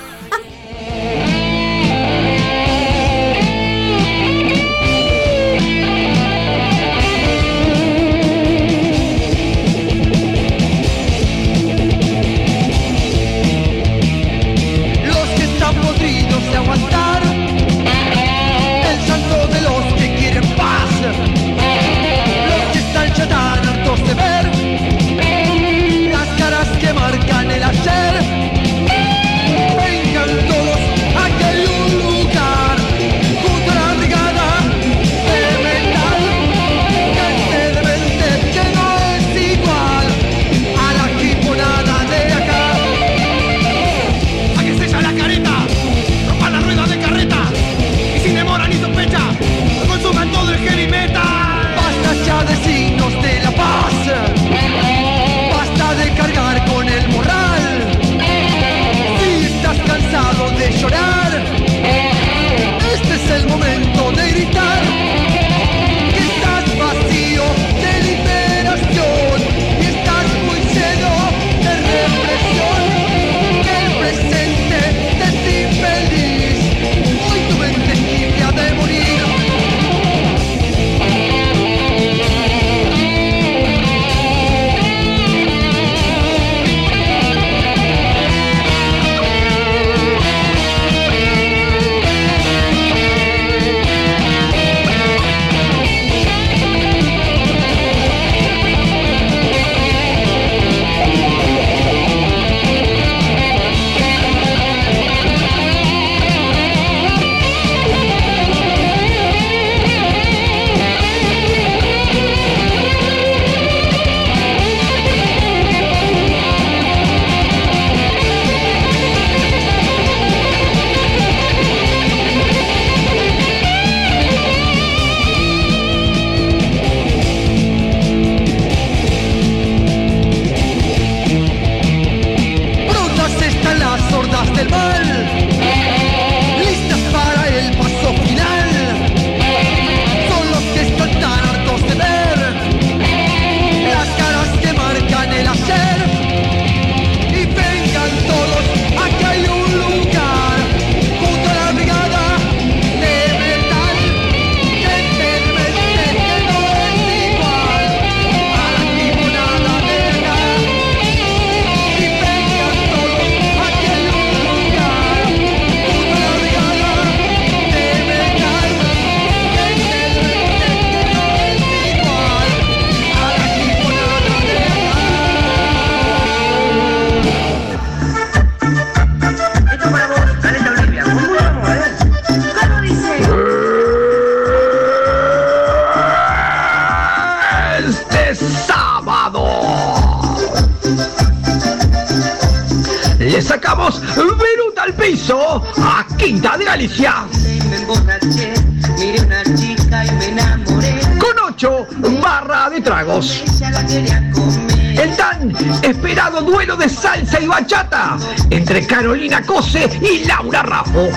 Speaker 12: Y
Speaker 1: Laura Raffo.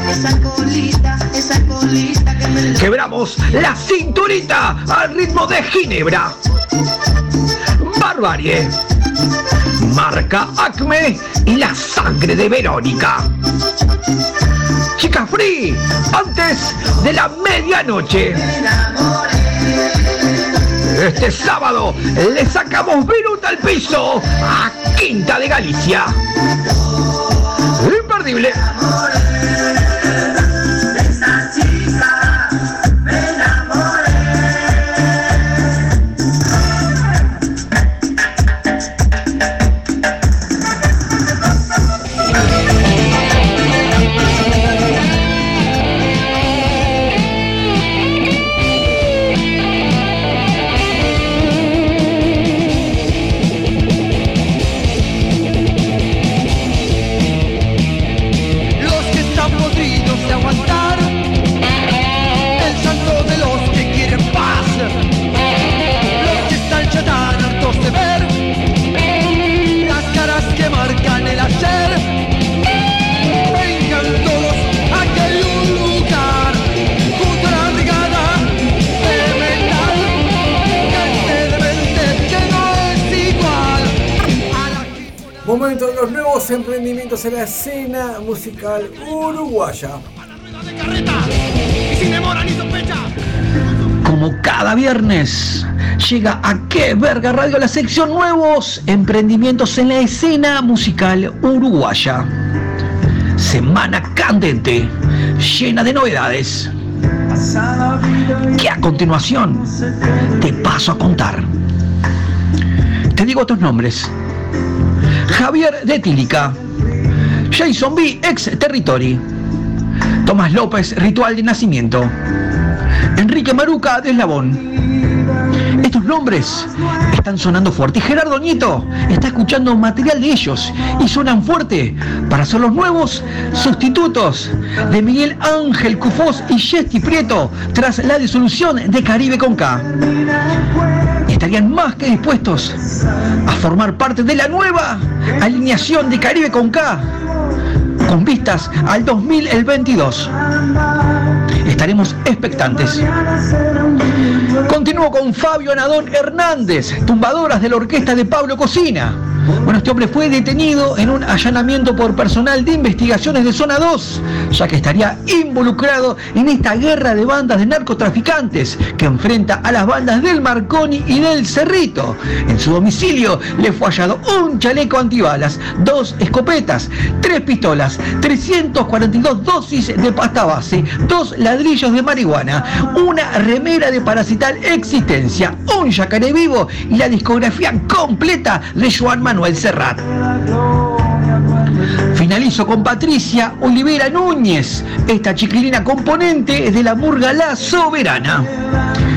Speaker 1: Quebramos la cinturita al ritmo de Ginebra. Barbarie. Marca Acme y la sangre de Verónica. Chica Free, antes de la medianoche. Este sábado le sacamos viruta al piso a Quinta de Galicia. Imperdible.
Speaker 12: Esa
Speaker 8: en la escena musical uruguaya.
Speaker 1: Como cada viernes, llega a Qué Verga Radio la sección Nuevos Emprendimientos en la escena musical uruguaya. Semana candente, llena de novedades. Que a continuación te paso a contar. Te digo otros nombres. Javier de Tílica, Jason B, ex Territory, Tomás López, Ritual de Nacimiento, Enrique Maruca de Eslabón. Estos nombres están sonando fuerte. Y Gerardo Nieto está escuchando material de ellos y suenan fuerte para ser los nuevos sustitutos de Miguel Ángel Cufós y Jesti Prieto tras la disolución de Caribe con K. Estarían más que dispuestos a formar parte de la nueva alineación de Caribe con K vistas al 2022. Estaremos expectantes. Continúo con Fabio Anadón Hernández, tumbadoras de la orquesta de Pablo Cocina. Bueno, este hombre fue detenido en un allanamiento por personal de investigaciones de Zona 2, ya que estaría involucrado en esta guerra de bandas de narcotraficantes que enfrenta a las bandas del Marconi y del Cerrito. En su domicilio le fue hallado un chaleco antibalas, dos escopetas, tres pistolas, 342 dosis de pasta base, dos ladrillos de marihuana, una remera de parasital existencia, un yacaré vivo y la discografía completa de Joan Manuel Serrat. Finalizo con Patricia Olivera Núñez, esta chiquilina componente de la murga La Soberana.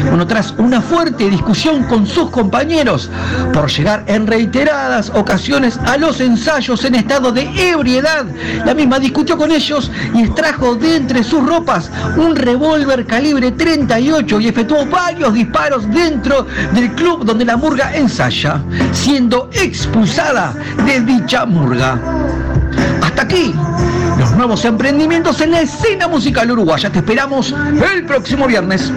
Speaker 1: Bueno, tras una fuerte discusión con sus compañeros por llegar en reiteradas ocasiones a los ensayos en estado de ebriedad, la misma discutió con ellos y extrajo de entre sus ropas un revólver calibre 38 y efectuó varios disparos dentro del club donde la murga ensaya, siendo expulsada de dicha murga. Hasta aquí los nuevos emprendimientos en la escena musical uruguaya. Te esperamos el próximo viernes.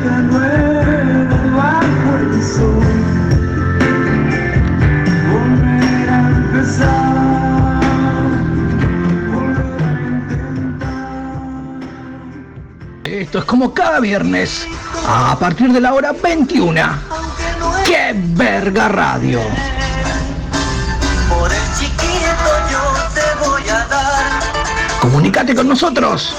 Speaker 1: Es como cada viernes, a partir de la hora 21. ¡Qué verga radio!
Speaker 12: Por el chiquito yo te voy a dar.
Speaker 1: Comunicate con nosotros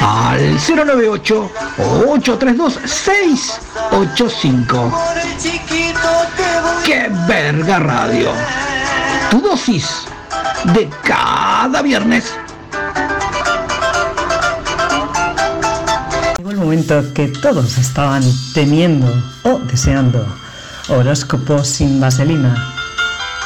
Speaker 1: al 098-832-685.
Speaker 12: Por el chiquito te voy
Speaker 1: ¡Qué verga radio! Tu dosis de cada viernes.
Speaker 22: Momento que todos estaban temiendo o deseando. Horóscopo sin vaselina.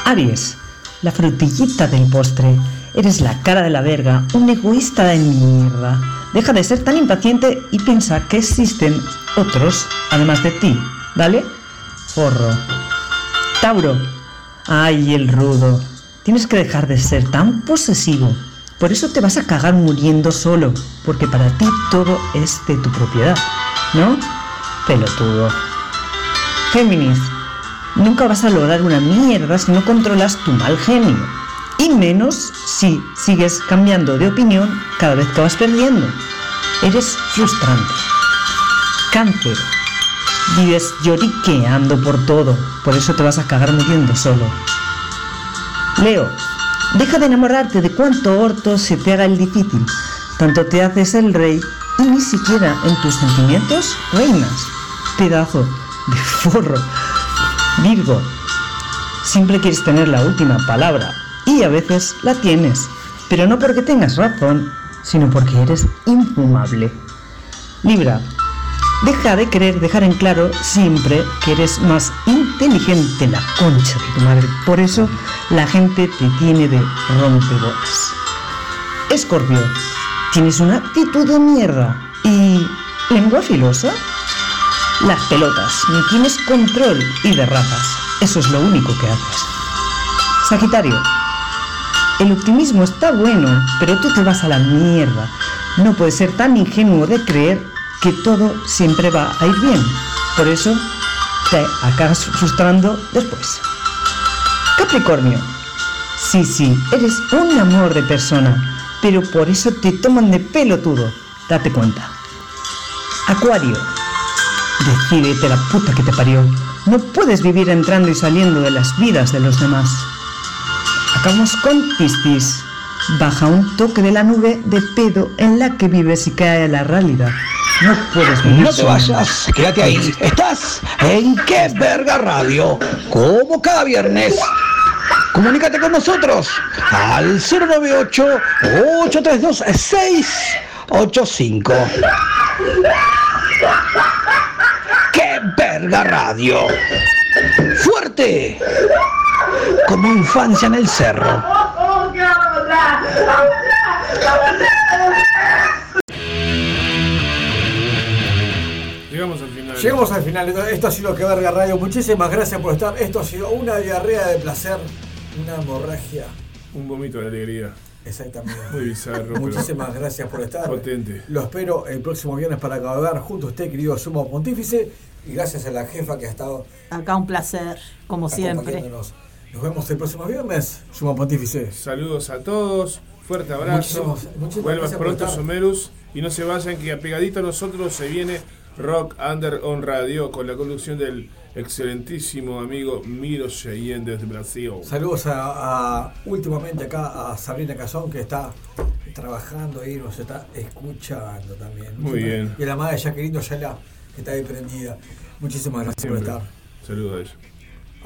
Speaker 22: Aries, la frutillita del postre. Eres la cara de la verga, un egoísta de mierda. Deja de ser tan impaciente y piensa que existen otros, además de ti. ¿Vale? Forro. Tauro. Ay, el rudo. Tienes que dejar de ser tan posesivo. Por eso te vas a cagar muriendo solo, porque para ti todo es de tu propiedad, ¿no? Pelotudo. Géminis. Nunca vas a lograr una mierda si no controlas tu mal genio. Y menos si sigues cambiando de opinión cada vez que vas perdiendo. Eres frustrante. Cáncer. Vives lloriqueando por todo, por eso te vas a cagar muriendo solo. Leo, deja de enamorarte de cuánto orto se te haga el difícil. Tanto te haces el rey y ni siquiera en tus sentimientos reinas. Pedazo de forro. Virgo, siempre quieres tener la última palabra y a veces la tienes, pero no porque tengas razón, sino porque eres infumable. Libra, deja de querer dejar en claro siempre que eres más inteligente la concha de tu madre. Por eso la gente te tiene de rompebolas. Escorpio, tienes una actitud de mierda y lengua filosa. Las pelotas, ni tienes control y derrapas. Eso es lo único que haces. Sagitario, el optimismo está bueno, pero tú te vas a la mierda. No puedes ser tan ingenuo de creer que todo siempre va a ir bien. Por eso te acabas frustrando después. Capricornio, sí, sí, eres un amor de persona, pero por eso te toman de pelotudo. Date cuenta. Acuario, decídete la puta que te parió. No puedes vivir entrando y saliendo de las vidas de los demás. Acabamos con Piscis. Baja un toque de la nube de pedo en la que vives y cae la realidad. No puedes
Speaker 1: No te vayas, quédate ahí. Estás en Qué Verga Radio, como cada viernes. Comunícate con nosotros al 098-832-685. ¡Qué verga radio! ¡Fuerte! Como infancia en el cerro.
Speaker 9: Llegamos al final.
Speaker 8: Llegamos al final. Esto ha sido Que Verga Radio. Muchísimas gracias por estar. Esto ha sido una diarrea de placer, una hemorragia.
Speaker 9: Un vómito de alegría.
Speaker 8: Exactamente.
Speaker 9: Muy bizarro. pero
Speaker 8: Muchísimas gracias por estar.
Speaker 9: Potente.
Speaker 8: Lo espero el próximo viernes para cabalgar junto a usted, querido Sumo Pontífice. Y gracias a la jefa que ha estado
Speaker 14: Acá un placer, como siempre.
Speaker 8: Nos vemos el próximo viernes, Sumo Pontífice.
Speaker 9: Saludos a todos, fuerte abrazo.
Speaker 8: Muchísimas- muchísimas
Speaker 9: Vuelvas pronto. Somerus. Y no se vayan, que apegadito a nosotros se viene Rock Under on Radio con la conducción del excelentísimo amigo Miro Cheyenne desde Brasil.
Speaker 8: Saludos a, a- últimamente acá a Sabrina Cazón que está trabajando ahí, nos está escuchando también.
Speaker 9: Muy bien.
Speaker 8: Y a la madre Jacqueline Yala, que está ahí prendida. Muchísimas gracias
Speaker 9: Siempre.
Speaker 8: por estar.
Speaker 9: Saludos a ella.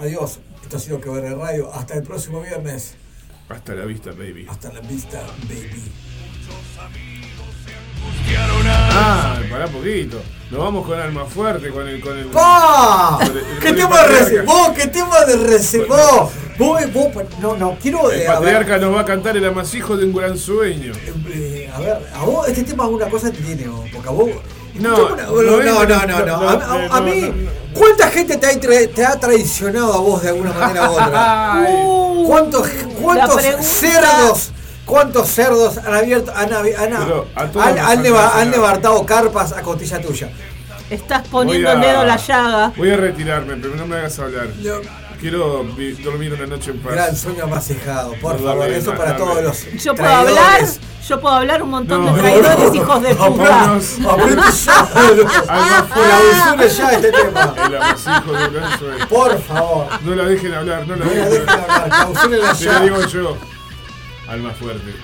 Speaker 8: Adiós. Esto ha sido Que Ver Radio. Hasta el próximo viernes.
Speaker 9: Hasta la vista, baby.
Speaker 8: Hasta la vista, baby.
Speaker 9: Ah, pará poquito. Nos vamos con Alma Fuerte, con el. Con el
Speaker 8: ¡Pa!
Speaker 9: con el-
Speaker 8: ¡Qué
Speaker 9: con el
Speaker 8: tema de reservó! ¡Qué tema de reservó! Vos, vos, no, no, quiero.
Speaker 9: El
Speaker 8: eh, ver,
Speaker 9: patriarca nos va a cantar el amasijo de un gran sueño.
Speaker 8: eh, a ver, a vos este tema alguna cosa te tiene, porque a vos.
Speaker 9: No,
Speaker 8: una-
Speaker 9: no
Speaker 8: no, no, no, no,
Speaker 9: no,
Speaker 8: A, a-
Speaker 9: no,
Speaker 8: a
Speaker 9: no,
Speaker 8: mí,
Speaker 9: no,
Speaker 8: ¿cuánta gente te ha, tra- te ha traicionado a vos de alguna manera u otra? ¿Cuántos, cuántos cerdos? ¿Cuántos cerdos han abierto, han, han, han, han levantado carpas a costilla tuya?
Speaker 14: Estás poniendo
Speaker 9: a-
Speaker 14: el dedo en la llaga.
Speaker 9: Voy a retirarme, pero no me hagas hablar. Quiero vi- dormir una noche en paz.
Speaker 8: Gran sueño amasejado, por
Speaker 9: No,
Speaker 8: favor,
Speaker 9: dame,
Speaker 8: eso
Speaker 9: no,
Speaker 8: para
Speaker 9: dame.
Speaker 8: todos los
Speaker 14: Yo puedo hablar, yo puedo hablar un montón
Speaker 9: No,
Speaker 14: de
Speaker 9: no,
Speaker 14: traidores,
Speaker 8: no,
Speaker 14: hijos de
Speaker 8: no,
Speaker 14: puta.
Speaker 8: vámonos. Aprende ya. Este tema.
Speaker 9: El amasijo de.
Speaker 8: Por favor.
Speaker 9: No la dejen hablar, no la
Speaker 8: No la
Speaker 9: dejen
Speaker 8: hablar, clausúrenla
Speaker 9: Te
Speaker 8: ya.
Speaker 9: lo digo yo. Alma fuerte.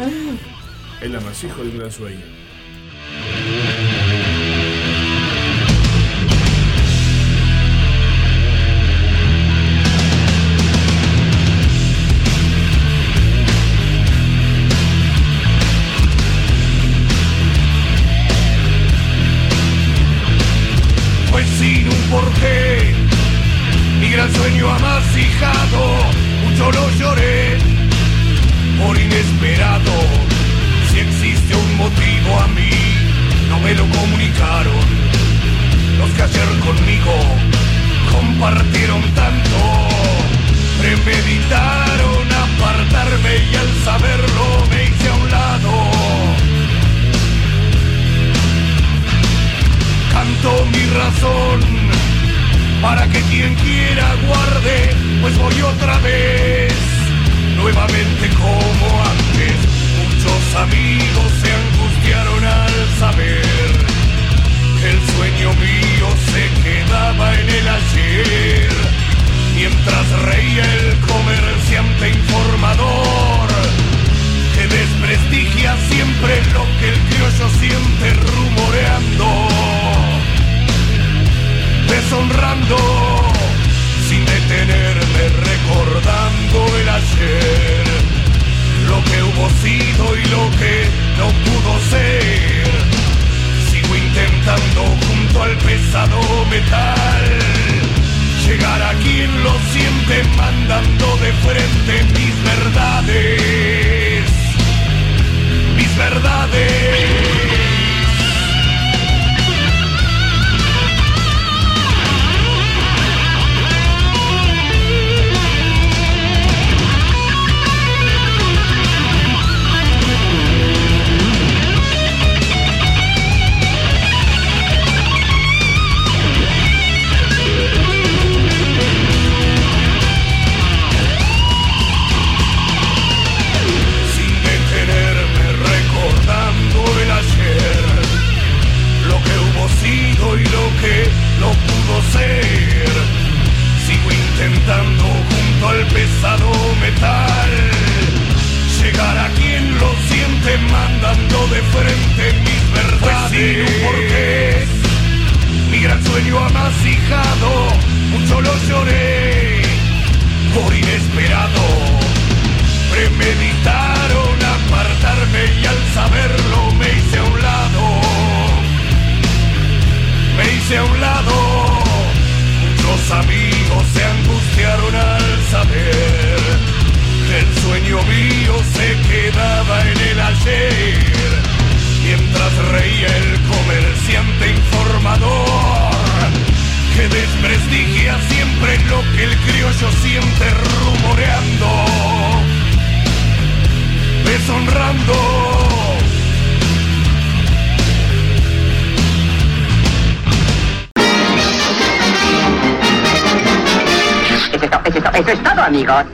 Speaker 9: El amasijo de un gran sueño.
Speaker 12: Pues sin un porqué, mi gran sueño amasijado, mucho lo lloré,
Speaker 23: por inesperado. Si existe un motivo a mí, no me lo comunicaron. Los que ayer conmigo compartieron tanto, premeditaron apartarme y al saberlo me hice a un lado. Canto mi razón para que quien quiera guarde, pues voy otra vez, nuevamente como antes. Muchos amigos se angustiaron al saber que el sueño mío se quedaba en el ayer, mientras reía el comerciante informador que desprestigia siempre lo que el criollo siente rumoreando deshonrando sin detenerme recordando el ayer. Lo que hubo sido y lo que no pudo ser. Sigo intentando junto al pesado metal llegar a quien lo siente mandando de frente mis verdades. Mis verdades pesado metal llegar a quien lo siente mandando de frente mis verdades. Pues un porqué, mi gran sueño amasijado, mucho lo lloré por inesperado premeditaron apartarme y al saberlo me hice a un lado. Me hice a un lado. Muchos amigos que el sueño mío se quedaba en el ayer. Mientras reía el comerciante informador que desprestigia siempre lo que el criollo siente rumoreando deshonrando.
Speaker 24: Eso es, eso todo, amigos.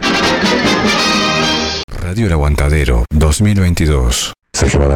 Speaker 25: Radio El Aguantadero 2022. Sergio Badán.